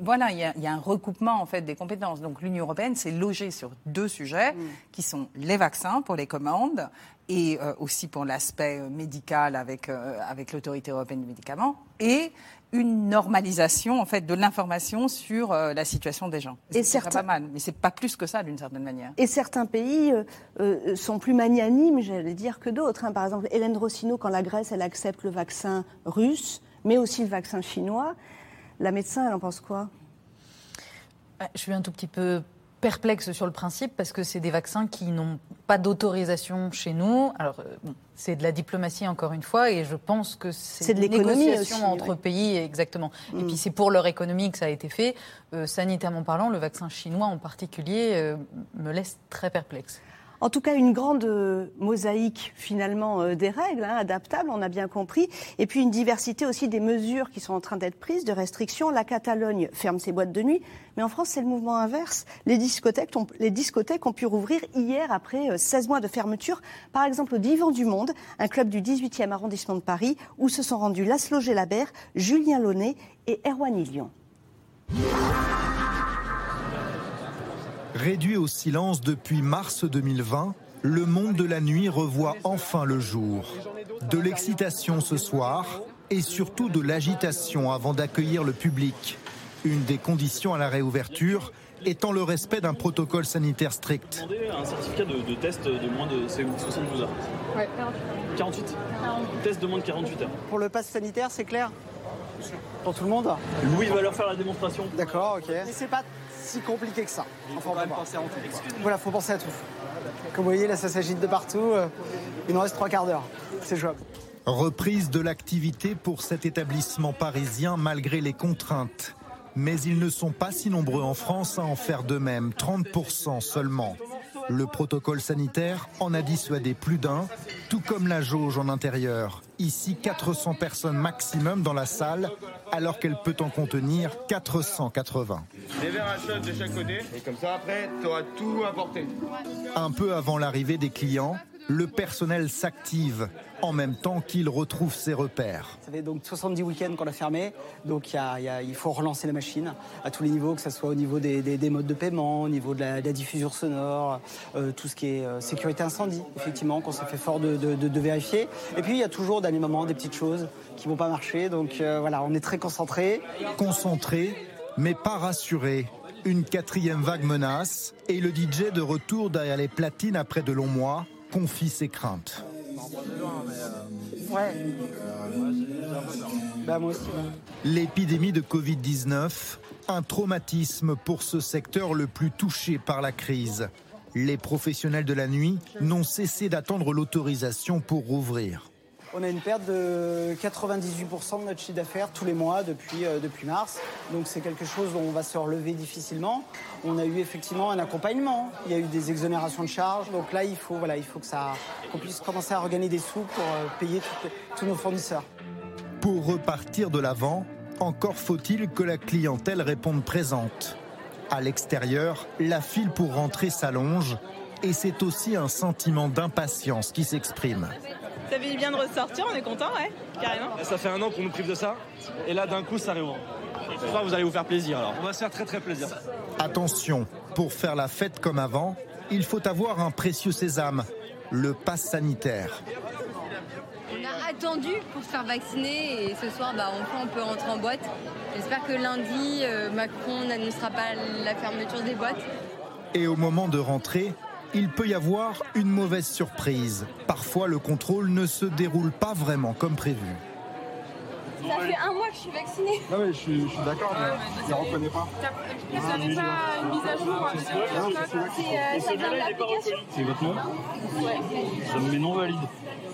Voilà, il y, a, un recoupement en fait des compétences. Donc l'Union européenne s'est logée sur deux sujets mm. qui sont les vaccins pour les commandes et euh, aussi pour l'aspect médical avec, avec l'autorité européenne du médicament, et une normalisation en fait de l'information sur euh, la situation des gens. Et c'est pas mal, mais c'est pas plus que ça d'une certaine manière. Et certains pays euh, euh, sont plus magnanimes, j'allais dire, que d'autres. Hein. Par exemple, Hélène Rossino, quand la Grèce elle accepte le vaccin russe, mais aussi le vaccin chinois, la médecin elle en pense quoi? Je suis un tout petit peu perplexe sur le principe parce que c'est des vaccins qui n'ont pas d'autorisation chez nous. Alors, bon, c'est de la diplomatie encore une fois, et je pense que c'est de négociation entre pays exactement. Et mm. puis c'est pour leur économie que ça a été fait. Euh, sanitairement parlant, le vaccin chinois en particulier euh, me laisse très perplexe. En tout cas, une grande euh, mosaïque finalement euh, des règles hein, adaptables, on a bien compris, et puis une diversité aussi des mesures qui sont en train d'être prises de restrictions. La Catalogne ferme ses boîtes de nuit, mais en France c'est le mouvement inverse. Les discothèques, ont, pu rouvrir hier après 16 euh, mois de fermeture. Par exemple au Divan du Monde, un club du 18e arrondissement de Paris, où se sont rendus Laszlo Gelabert, Julien Launay et Erwan Ilion. Réduit au silence depuis mars 2020, le monde de la nuit revoit enfin le jour. De l'excitation ce soir et surtout de l'agitation avant d'accueillir le public. Une des conditions à la réouverture étant le respect d'un protocole sanitaire strict. un certificat de, test de moins de 72 heures. Ouais. 48. Test de moins de 48 heures. Pour le pass sanitaire, c'est clair? Pour tout le monde? Louis va leur faire la démonstration. D'accord, ok. Mais c'est pas si compliqué que ça. Il faut penser à tout. Voilà, faut penser à tout. Comme vous voyez, là, ça s'agite de partout. Euh, il nous reste trois quarts d'heure. C'est jouable. Reprise de l'activité pour cet établissement parisien malgré les contraintes. Mais ils ne sont pas si nombreux en France à en faire de même, 30% seulement. Le protocole sanitaire en a dissuadé plus d'un, tout comme la jauge en intérieur. Ici, 400 personnes maximum dans la salle, alors qu'elle peut en contenir 480. Des verres à shot de chaque côté, et comme ça après, tu auras tout apporté. Un peu avant l'arrivée des clients, le personnel s'active en même temps qu'il retrouve ses repères. Ça fait donc 70 week-ends qu'on a fermé, donc il faut relancer la machine à tous les niveaux, que ce soit au niveau des, modes de paiement, au niveau de la, diffusion sonore, euh, tout ce qui est euh, sécurité incendie, effectivement, qu'on s'est fait fort de, vérifier. Et puis il y a toujours des moments, des petites choses qui vont pas marcher, donc euh, voilà, on est très concentré. Concentré, mais pas rassuré. Une quatrième vague menace et le DJ de retour derrière les platines après de longs mois confie ses craintes. Bah, L'épidémie de Covid-19, un traumatisme pour ce secteur le plus touché par la crise. Les professionnels de la nuit n'ont cessé d'attendre l'autorisation pour rouvrir. On a une perte de 98% de notre chiffre d'affaires tous les mois depuis, euh, depuis mars. Donc c'est quelque chose dont on va se relever difficilement. On a eu effectivement un accompagnement. Il y a eu des exonérations de charges. Donc là, il faut, voilà, il faut que ça, qu'on puisse commencer à regagner des sous pour euh, payer tous nos fournisseurs. Pour repartir de l'avant, encore faut-il que la clientèle réponde présente. À l'extérieur, la file pour rentrer s'allonge et c'est aussi un sentiment d'impatience qui s'exprime. Ça fait bien de ressortir, on est content, ouais, carrément. Ça fait un an qu'on nous prive de ça, et là d'un coup ça réouvre. J'espère que vous allez vous faire plaisir alors. On va se faire très très plaisir. Attention, pour faire la fête comme avant, il faut avoir un précieux sésame, le pass sanitaire. On a attendu pour se faire vacciner et ce soir, bah, enfin, on peut rentrer en boîte. J'espère que lundi, euh, Macron n'annoncera pas la fermeture des boîtes. Et au moment de rentrer, il peut y avoir une mauvaise surprise. Parfois, le contrôle ne se déroule pas vraiment comme prévu. Ça fait un mois que je suis vaccinée. Non mais je suis, d'accord, mais je ne reconnais pas. Vous n'avez pas une mise à jour C'est C'est votre nom Ça me met non valide.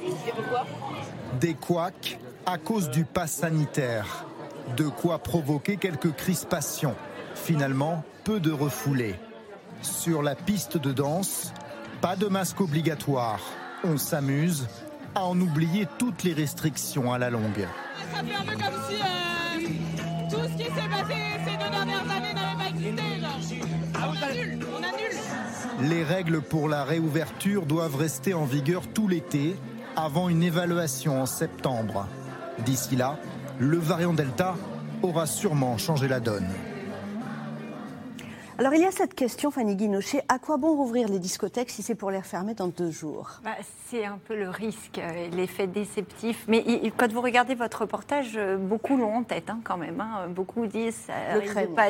Et pourquoi Des couacs à cause du pass sanitaire. De quoi provoquer quelques crispations. Finalement, peu de refoulés. Sur la piste de danse, pas de masque obligatoire. On s'amuse à en oublier toutes les restrictions à la longue. Ça fait un peu comme si euh, tout ce qui s'est passé ces deux dernières années n'avait pas existé. On annule, on annule. Les règles pour la réouverture doivent rester en vigueur tout l'été avant une évaluation en septembre. D'ici là, le variant Delta aura sûrement changé la donne. Alors il y a cette question, Fanny Guinochet, à quoi bon rouvrir les discothèques si c'est pour les refermer dans deux jours? Bah, C'est un peu le risque, euh, l'effet déceptif. Mais quand vous regardez votre reportage, euh, beaucoup l'ont en tête hein, quand même. Hein. Beaucoup disent ça, risque de, pas,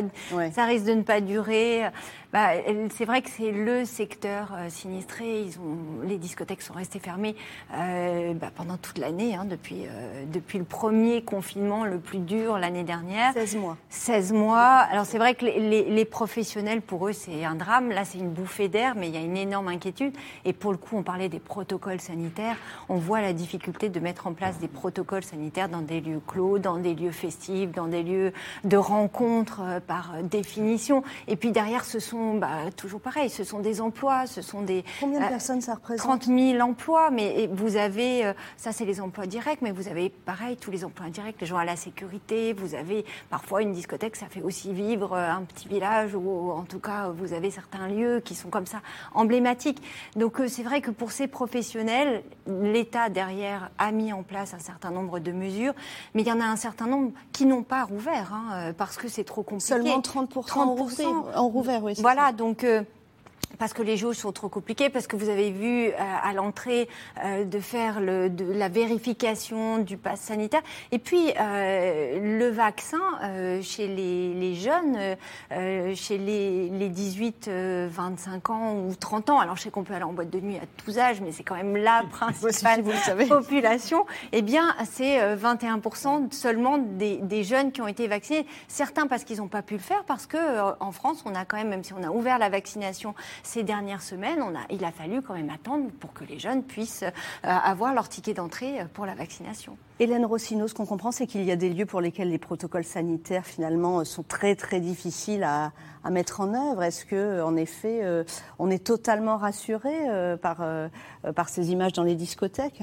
ça risque de ne pas durer. Bah, c'est vrai que c'est le secteur euh, sinistré. Ils ont, les discothèques sont restées fermées bah, pendant toute l'année, hein, depuis, depuis le premier confinement le plus dur l'année dernière. 16 mois. 16 mois. Alors c'est vrai que les, les professionnels pour eux, c'est un drame. Là, c'est une bouffée d'air, mais il y a une énorme inquiétude. Et pour le coup, on parlait des protocoles sanitaires. On voit la difficulté de mettre en place des protocoles sanitaires dans des lieux clos, dans des lieux festifs, dans des lieux de rencontres euh, par définition. Et puis derrière, ce sont bah, toujours pareil, ce sont des emplois, ce sont des... Combien de euh, personnes ça représente? 30 000 emplois, mais vous avez, euh, ça c'est les emplois directs, mais vous avez pareil, tous les emplois indirects, les gens à la sécurité, vous avez parfois une discothèque, ça fait aussi vivre un petit village ou en tout cas, vous avez certains lieux qui sont comme ça emblématiques. Donc euh, c'est vrai que pour ces professionnels, l'État derrière a mis en place un certain nombre de mesures, mais il y en a un certain nombre qui n'ont pas rouvert hein, euh, parce que c'est trop compliqué. Seulement 30%, 30 en rouvert, oui. Voilà, donc. Euh, parce que les jauges sont trop compliquées, parce que vous avez vu euh, à l'entrée euh, de faire le, de la vérification du pass sanitaire. Et puis, euh, le vaccin chez les, les jeunes, chez les, les 18, 25 ans ou 30 ans, alors je sais qu'on peut aller en boîte de nuit à tous âges, mais c'est quand même la principale population, eh bien, c'est 21% seulement des, des, jeunes qui ont été vaccinés. Certains parce qu'ils n'ont pas pu le faire, parce que en France, on a quand même, même si on a ouvert la vaccination, ces dernières semaines, il a fallu quand même attendre pour que les jeunes puissent euh, avoir leur ticket d'entrée euh, pour la vaccination. Hélène Rossino, ce qu'on comprend, c'est qu'il y a des lieux pour lesquels les protocoles sanitaires, finalement, euh, sont très, très difficiles à, mettre en œuvre. Est-ce que, en effet, on est totalement rassuré par ces images dans les discothèques?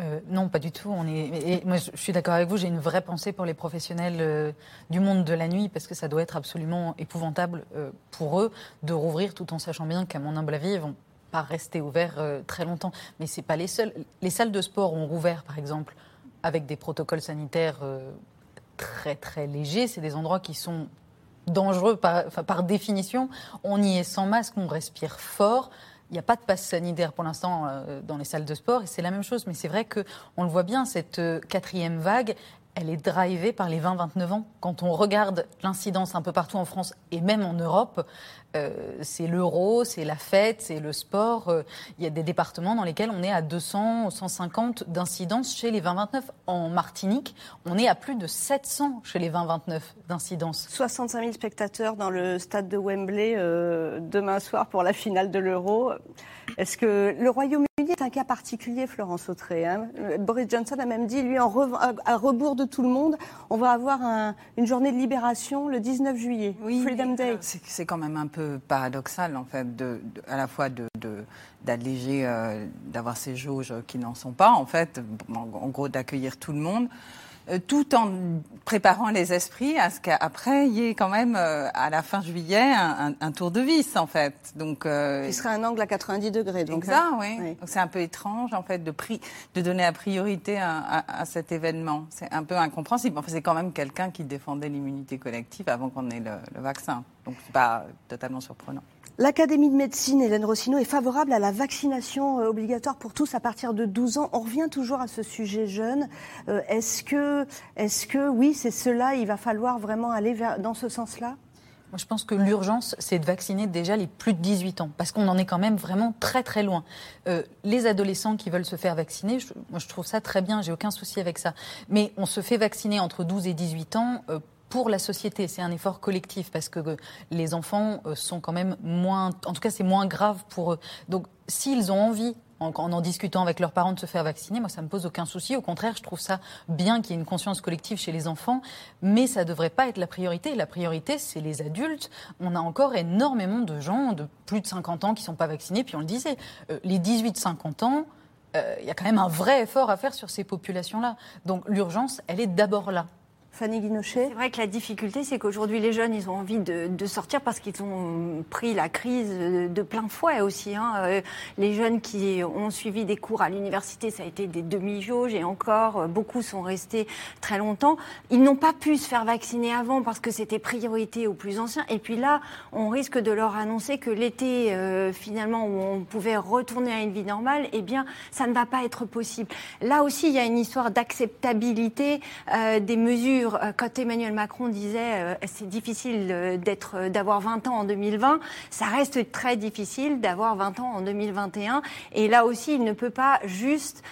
Euh, non, pas du tout. On est, moi, je suis d'accord avec vous. J'ai une vraie pensée pour les professionnels euh, du monde de la nuit parce que ça doit être absolument épouvantable euh, pour eux de rouvrir tout en sachant bien qu'à mon humble avis, ils vont pas rester ouverts très longtemps. Mais c'est pas les seuls. Les salles de sport ont rouvert, par exemple, avec des protocoles sanitaires très très légers. C'est des endroits qui sont dangereux par, par définition. On y est sans masque, on respire fort. Il n'y a pas de passe sanitaire pour l'instant euh, dans les salles de sport et c'est la même chose. Mais c'est vrai qu'on le voit bien, cette euh, quatrième vague, elle est drivée par les 20-29 ans. Quand on regarde l'incidence un peu partout en France et même en Europe, euh, c'est l'euro, c'est la fête, c'est le sport. Euh, il y a des départements dans lesquels on est à 200, 150 d'incidence chez les 20-29. En Martinique, on est à plus de 700 chez les 20-29 d'incidence. 65 000 spectateurs dans le stade de Wembley euh, demain soir pour la finale de l'euro. Est-ce que le Royaume-Uni est un cas particulier, Florence Autré hein? Boris Johnson a même dit, lui, en à rebours de tout le monde, on va avoir une journée de libération le 19 juillet, oui, Freedom Day. C'est quand même un peu paradoxal, en fait, de, à la fois de, d'alléger, euh, d'avoir ces jauges qui n'en sont pas, en fait, en gros d'accueillir tout le monde. Euh, tout en préparant les esprits à ce qu'après il y ait quand même euh, à la fin juillet un, tour de vis en fait. Donc euh, qui serait un angle à 90 degrés. Donc ça, hein. oui. c'est un peu étrange en fait de de donner la priorité à, cet événement. C'est un peu incompréhensible. Enfin, c'est quand même quelqu'un qui défendait l'immunité collective avant qu'on ait le, le vaccin. Donc c'est pas totalement surprenant. L'Académie de médecine, Hélène Rossino, est favorable à la vaccination euh, obligatoire pour tous à partir de 12 ans. On revient toujours à ce sujet jeune. Euh, est-ce que, oui, c'est cela, il va falloir vraiment aller dans ce sens-là? Moi, je pense que l'urgence, c'est de vacciner déjà les plus de 18 ans, parce qu'on en est quand même vraiment très très loin. Euh, les adolescents qui veulent se faire vacciner, moi je trouve ça très bien, j'ai aucun souci avec ça. Mais on se fait vacciner entre 12 et 18 ans pour la société. C'est un effort collectif parce que les enfants euh, sont quand même moins, en tout cas c'est moins grave pour eux. Donc s'ils ont envie en, en, discutant avec leurs parents de se faire vacciner, moi ça me pose aucun souci. Au contraire, je trouve ça bien qu'il y ait une conscience collective chez les enfants, mais ça ne devrait pas être la priorité. La priorité, c'est les adultes. On a encore énormément de gens de plus de 50 ans qui ne sont pas vaccinés. Puis on le disait, euh, les 18-50 ans, euh, il y a quand même un vrai effort à faire sur ces populations-là. Donc l'urgence, elle est d'abord là. Fanny Guinochet C'est vrai que la difficulté, c'est qu'aujourd'hui, les jeunes, ils ont envie de, sortir parce qu'ils ont pris la crise de plein fouet aussi. Hein. Euh, les jeunes qui ont suivi des cours à l'université, ça a été des demi-jauges et encore, euh, beaucoup sont restés très longtemps. Ils n'ont pas pu se faire vacciner avant parce que c'était priorité aux plus anciens. Et puis là, on risque de leur annoncer que l'été, euh, finalement, où on pouvait retourner à une vie normale, eh bien, ça ne va pas être possible. Là aussi, il y a une histoire d'acceptabilité des mesures euh, quand Emmanuel Macron disait euh, c'est difficile euh, d'être, d'avoir 20 ans en 2020, ça reste très difficile d'avoir 20 ans en 2021. Et là aussi, il ne peut pas juste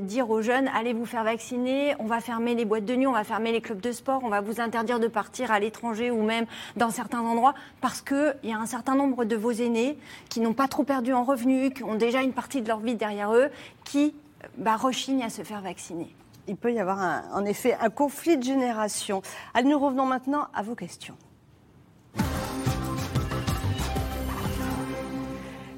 dire aux jeunes allez vous faire vacciner, on va fermer les boîtes de nuit, on va fermer les clubs de sport, on va vous interdire de partir à l'étranger ou même dans certains endroits, parce qu'il y a un certain nombre de vos aînés qui n'ont pas trop perdu en revenus, qui ont déjà une partie de leur vie derrière eux, qui bah, rechignent à se faire vacciner il peut y avoir en effet un conflit de génération. Allez, nous revenons maintenant à vos questions.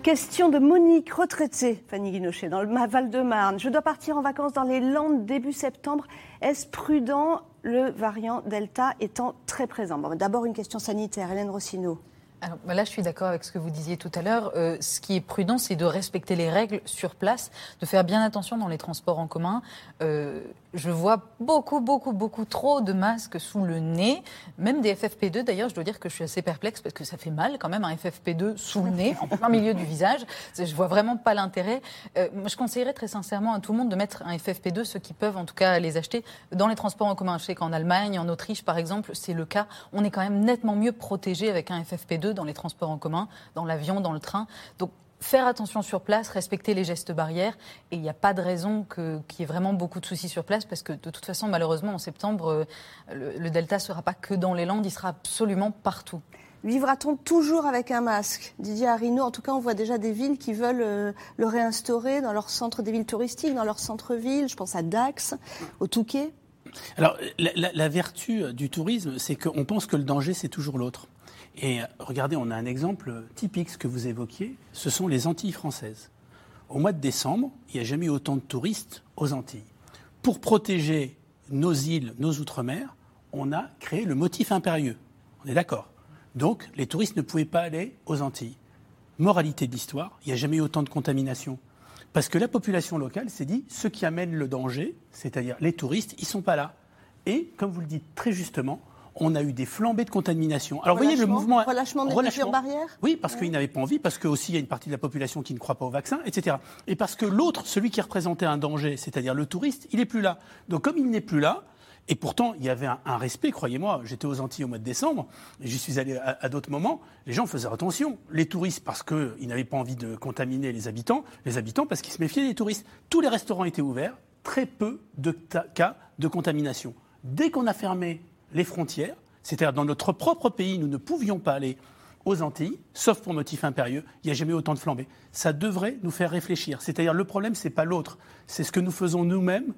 Question de Monique, retraitée, Fanny Guinochet, dans le Val-de-Marne. Je dois partir en vacances dans les Landes début septembre. Est-ce prudent, le variant Delta étant très présent? D'abord, une question sanitaire. Hélène Rossino. Alors, bah là, je suis d'accord avec ce que vous disiez tout à l'heure. Euh, ce qui est prudent, c'est de respecter les règles sur place, de faire bien attention dans les transports en commun. Euh, je vois beaucoup, beaucoup, beaucoup trop de masques sous le nez, même des FFP2. D'ailleurs, je dois dire que je suis assez perplexe parce que ça fait mal quand même un FFP2 sous le nez, en plein milieu du visage. Je vois vraiment pas l'intérêt. Euh, je conseillerais très sincèrement à tout le monde de mettre un FFP2, ceux qui peuvent en tout cas les acheter, dans les transports en commun. Je sais qu'en Allemagne, en Autriche par exemple, c'est le cas. On est quand même nettement mieux protégé avec un FFP2 dans les transports en commun, dans l'avion, dans le train. Donc faire attention sur place, respecter les gestes barrières. Et il n'y a pas de raison qu'il y ait vraiment beaucoup de soucis sur place, parce que de toute façon, malheureusement, en septembre, euh, le, Delta ne sera pas que dans les Landes, il sera absolument partout. Vivra-t-on toujours avec un masque? Didier Arino, en tout cas, on voit déjà des villes qui veulent euh, le réinstaurer dans leur centre des villes touristiques, dans leur centre-ville. Je pense à Dax, au Touquet. Alors, la vertu du tourisme, c'est qu'on pense que le danger, c'est toujours l'autre. Et regardez, on a un exemple typique, ce que vous évoquiez, ce sont les Antilles françaises. Au mois de décembre, il n'y a jamais eu autant de touristes aux Antilles. Pour protéger nos îles, nos outre-mer, on a créé le motif impérieux. On est d'accord. Donc, les touristes ne pouvaient pas aller aux Antilles. Moralité de l'histoire, il n'y a jamais eu autant de contamination. Parce que la population locale s'est dit, ceux qui amènent le danger, c'est-à-dire les touristes, ils ne sont pas là. Et, comme vous le dites très justement, on a eu des flambées de contamination. Alors, vous voyez, le mouvement. Relâchement des mesures barrières Oui, parce qu'ils n'avaient pas envie, parce qu'aussi, il y a une partie de la population qui ne croit pas au vaccin, etc. Et parce que l'autre, celui qui représentait un danger, c'est-à-dire le touriste, il n'est plus là. Donc, comme il n'est plus là, Et pourtant, il y avait un, respect, croyez-moi. J'étais aux Antilles au mois de décembre, et j'y suis allé à, d'autres moments. Les gens faisaient attention. Les touristes, parce qu'ils n'avaient pas envie de contaminer les habitants. Les habitants, parce qu'ils se méfiaient des touristes. Tous les restaurants étaient ouverts. Très peu de cas de contamination. Dès qu'on a fermé les frontières, c'est-à-dire dans notre propre pays, nous ne pouvions pas aller aux Antilles, sauf pour motif impérieux, il n'y a jamais autant de flambées. Ça devrait nous faire réfléchir. C'est-à-dire le problème, ce n'est pas l'autre, c'est ce que nous faisons nous-mêmes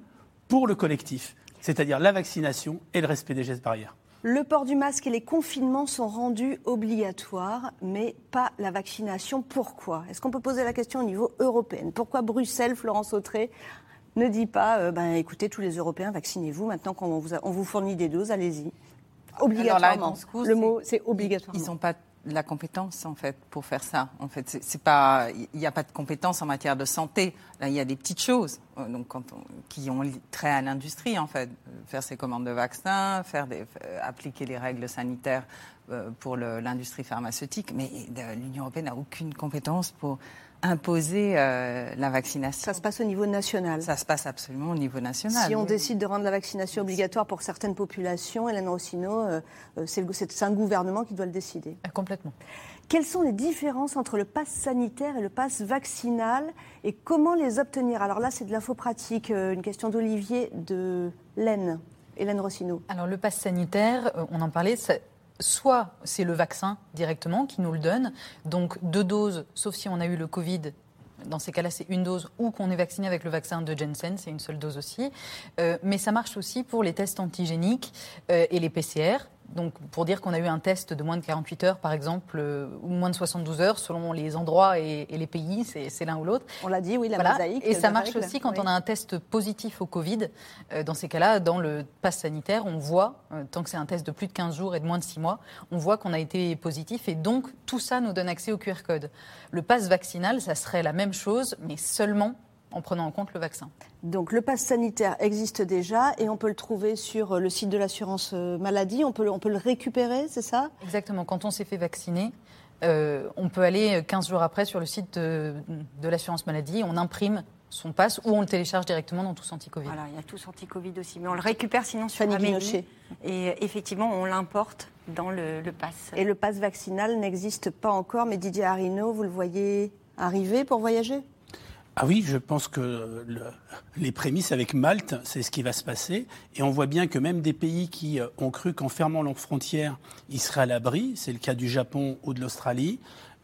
pour le collectif c'est-à-dire la vaccination et le respect des gestes barrières. Le port du masque et les confinements sont rendus obligatoires, mais pas la vaccination. Pourquoi? Est-ce qu'on peut poser la question au niveau européen? Pourquoi Bruxelles, Florence Autré, ne dit pas euh, ben, écoutez, tous les Européens, vaccinez-vous. Maintenant qu'on vous, vous fournit des doses, allez-y. Obligatoirement. le mot, c'est obligatoire. Ils n'ont pas la compétence en fait pour faire ça. En fait, c'est pas, il n'y a pas de compétence en matière de santé. Là, il y a des petites choses euh, donc quand qui ont trait à l'industrie en fait, faire ses commandes de vaccins, faire des, euh, appliquer les règles sanitaires pour l'industrie pharmaceutique. Mais l'Union européenne n'a aucune compétence pour imposer euh, la vaccination. Ça se passe au niveau national. Ça se passe absolument au niveau national. Si on décide de rendre la vaccination obligatoire pour certaines populations, Hélène Rossino, euh, euh, c'est un gouvernement qui doit le décider. Complètement. Quelles sont les différences entre le pass sanitaire et le pass vaccinal et comment les obtenir? Alors là, c'est de l'info pratique. Une question d'Olivier de Laine. Hélène Rossino. Alors le pass sanitaire, on en parlait, soit c'est le vaccin directement qui nous le donne, donc deux doses, sauf si on a eu le Covid. Dans ces cas-là, c'est une dose ou qu'on est vacciné avec le vaccin de Jensen, c'est une seule dose aussi. Euh, mais ça marche aussi pour les tests antigéniques euh, et les PCR donc pour dire qu'on a eu un test de moins de 48 heures, par exemple, euh, ou moins de 72 heures, selon les endroits et, les pays, c'est l'un ou l'autre. On l'a dit, oui, la mosaïque. Et ça marche aussi quand on a un test positif au Covid. Euh, dans ces cas-là, dans le pass sanitaire, on voit, euh, tant que c'est un test de plus de 15 jours et de moins de 6 mois, on voit qu'on a été positif et donc tout ça nous donne accès au QR code. Le pass vaccinal, ça serait la même chose, mais seulement en prenant en compte le vaccin. Donc le pass sanitaire existe déjà et on peut le trouver sur euh, le site de l'assurance euh, maladie. On peut, on peut le récupérer, c'est ça? Exactement. Quand on s'est fait vacciner, euh, on peut aller 15 jours après sur le site de, l'assurance maladie, on imprime son pass ou on le télécharge directement dans Tous Anti-Covid. Voilà, il y a Tous Anti-Covid aussi, mais on le récupère sinon sur Amélie. Et effectivement, on l'importe dans le, le pass. Et le pass vaccinal n'existe pas encore, mais Didier Arino, vous le voyez arriver pour voyager? Ah oui, je pense que les prémices avec Malte, c'est ce qui va se passer. Et on voit bien que même des pays qui euh, ont cru qu'en fermant leurs frontières, ils seraient à l'abri, c'est le cas du Japon ou de l'Australie,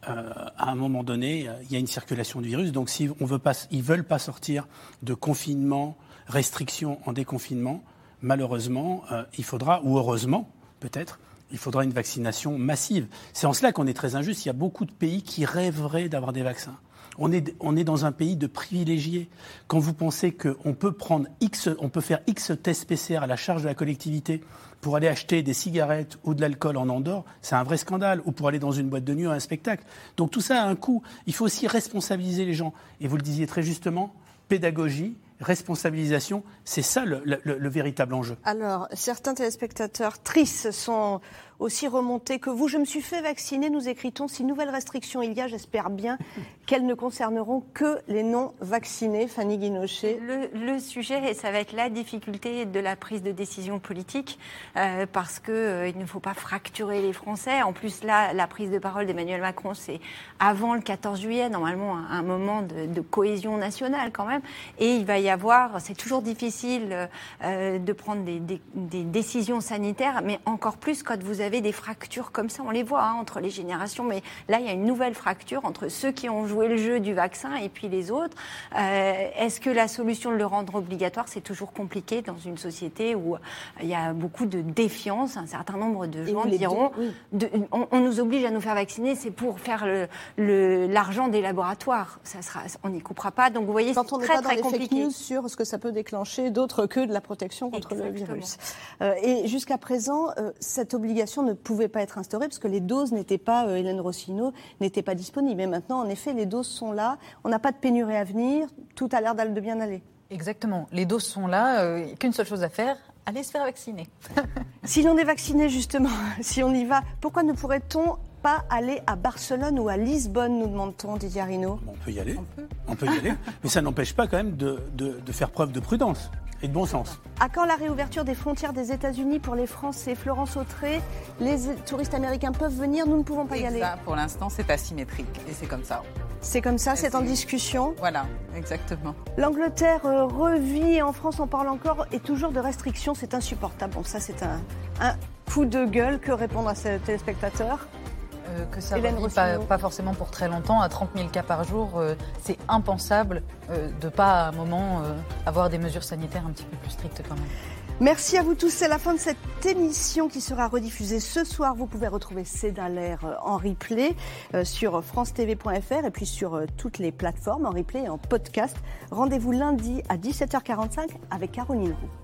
euh, à un moment donné, il y a une circulation du virus. Donc s'ils ne veulent pas sortir de confinement, restrictions en déconfinement, malheureusement, euh, il faudra, ou heureusement peut-être, il faudra une vaccination massive. C'est en cela qu'on est très injuste. Il y a beaucoup de pays qui rêveraient d'avoir des vaccins. On est, dans un pays de privilégiés. Quand vous pensez qu'on peut X, on faire X tests PCR à la charge de la collectivité pour aller acheter des cigarettes ou de l'alcool en Andorre, c'est un vrai scandale. Ou pour aller dans une boîte de nuit ou un spectacle. Donc tout ça a un coût. Il faut aussi responsabiliser les gens. Et vous le disiez très justement, pédagogie, responsabilisation, c'est ça le, le, véritable enjeu. Alors, certains téléspectateurs tristes sont aussi remonté que vous. Je me suis fait vacciner, nous écrit-on. Si nouvelles restrictions il y a, j'espère bien [laughs] qu'elles ne concerneront que les non-vaccinés. Fanny Guinochet. Le, sujet, ça va être la difficulté de la prise de décision politique, euh, parce qu'il euh, il ne faut pas fracturer les Français. En plus, là, la prise de parole d'Emmanuel Macron, c'est avant le 14 juillet, normalement, un, moment de, cohésion nationale quand même. Et il va y avoir, c'est toujours difficile euh, de prendre des, des décisions sanitaires, mais encore plus quand vous avez des fractures comme ça, on les voit hein, entre les générations, mais là, il y a une nouvelle fracture entre ceux qui ont joué le jeu du vaccin et puis les autres. Euh, est-ce que la solution de le rendre obligatoire, c'est toujours compliqué dans une société où il y a beaucoup de défiance Un certain nombre de gens diront on, nous oblige à nous faire vacciner, c'est pour faire l'argent le, des laboratoires. Ça sera, on n'y coupera pas. Donc vous voyez, c'est très, très compliqué. sur ce que ça peut déclencher, d'autre que de la protection contre le virus. Euh, et jusqu'à présent, euh, cette obligation ne pouvait pas être instaurée parce que les doses n'étaient pas, euh, Hélène Rossino, n'étaient pas disponibles. Mais maintenant, en effet, les doses sont là. On n'a pas de pénurie à venir. Tout a l'air de bien aller. Exactement. Les doses sont là. Euh, qu'une seule chose à faire, aller se faire vacciner. [laughs] si l'on est vacciné, justement, [laughs] si on y va, pourquoi ne pourrait-on pas aller à Barcelone ou à Lisbonne, nous demande-t-on, Didier Arino? On peut y aller. On peut, y aller. [laughs] Mais ça n'empêche pas quand même de, de faire preuve de prudence Et de bon sens. À quand la réouverture des frontières des États-Unis pour les Français Florence Autré, les touristes américains peuvent venir, nous ne pouvons pas y aller. Pour l'instant, c'est asymétrique et c'est comme ça. C'est comme ça, c'est en discussion. Voilà, exactement. L'Angleterre euh, revit et en France on parle encore et toujours de restrictions, c'est insupportable. Bon, ça c'est un, un coup de gueule. Que répondre à ces téléspectateurs euh, que ça ne pas, pas, forcément pour très longtemps. À 30 000 cas par jour, euh, c'est impensable euh, de pas à un moment avoir des mesures sanitaires un petit peu plus strictes quand même. Merci à vous tous. C'est la fin de cette émission qui sera rediffusée ce soir. Vous pouvez retrouver C'est l'air en replay sur francetv.fr et puis sur toutes les plateformes en replay et en podcast. Rendez-vous lundi à 17h45 avec Caroline Roux.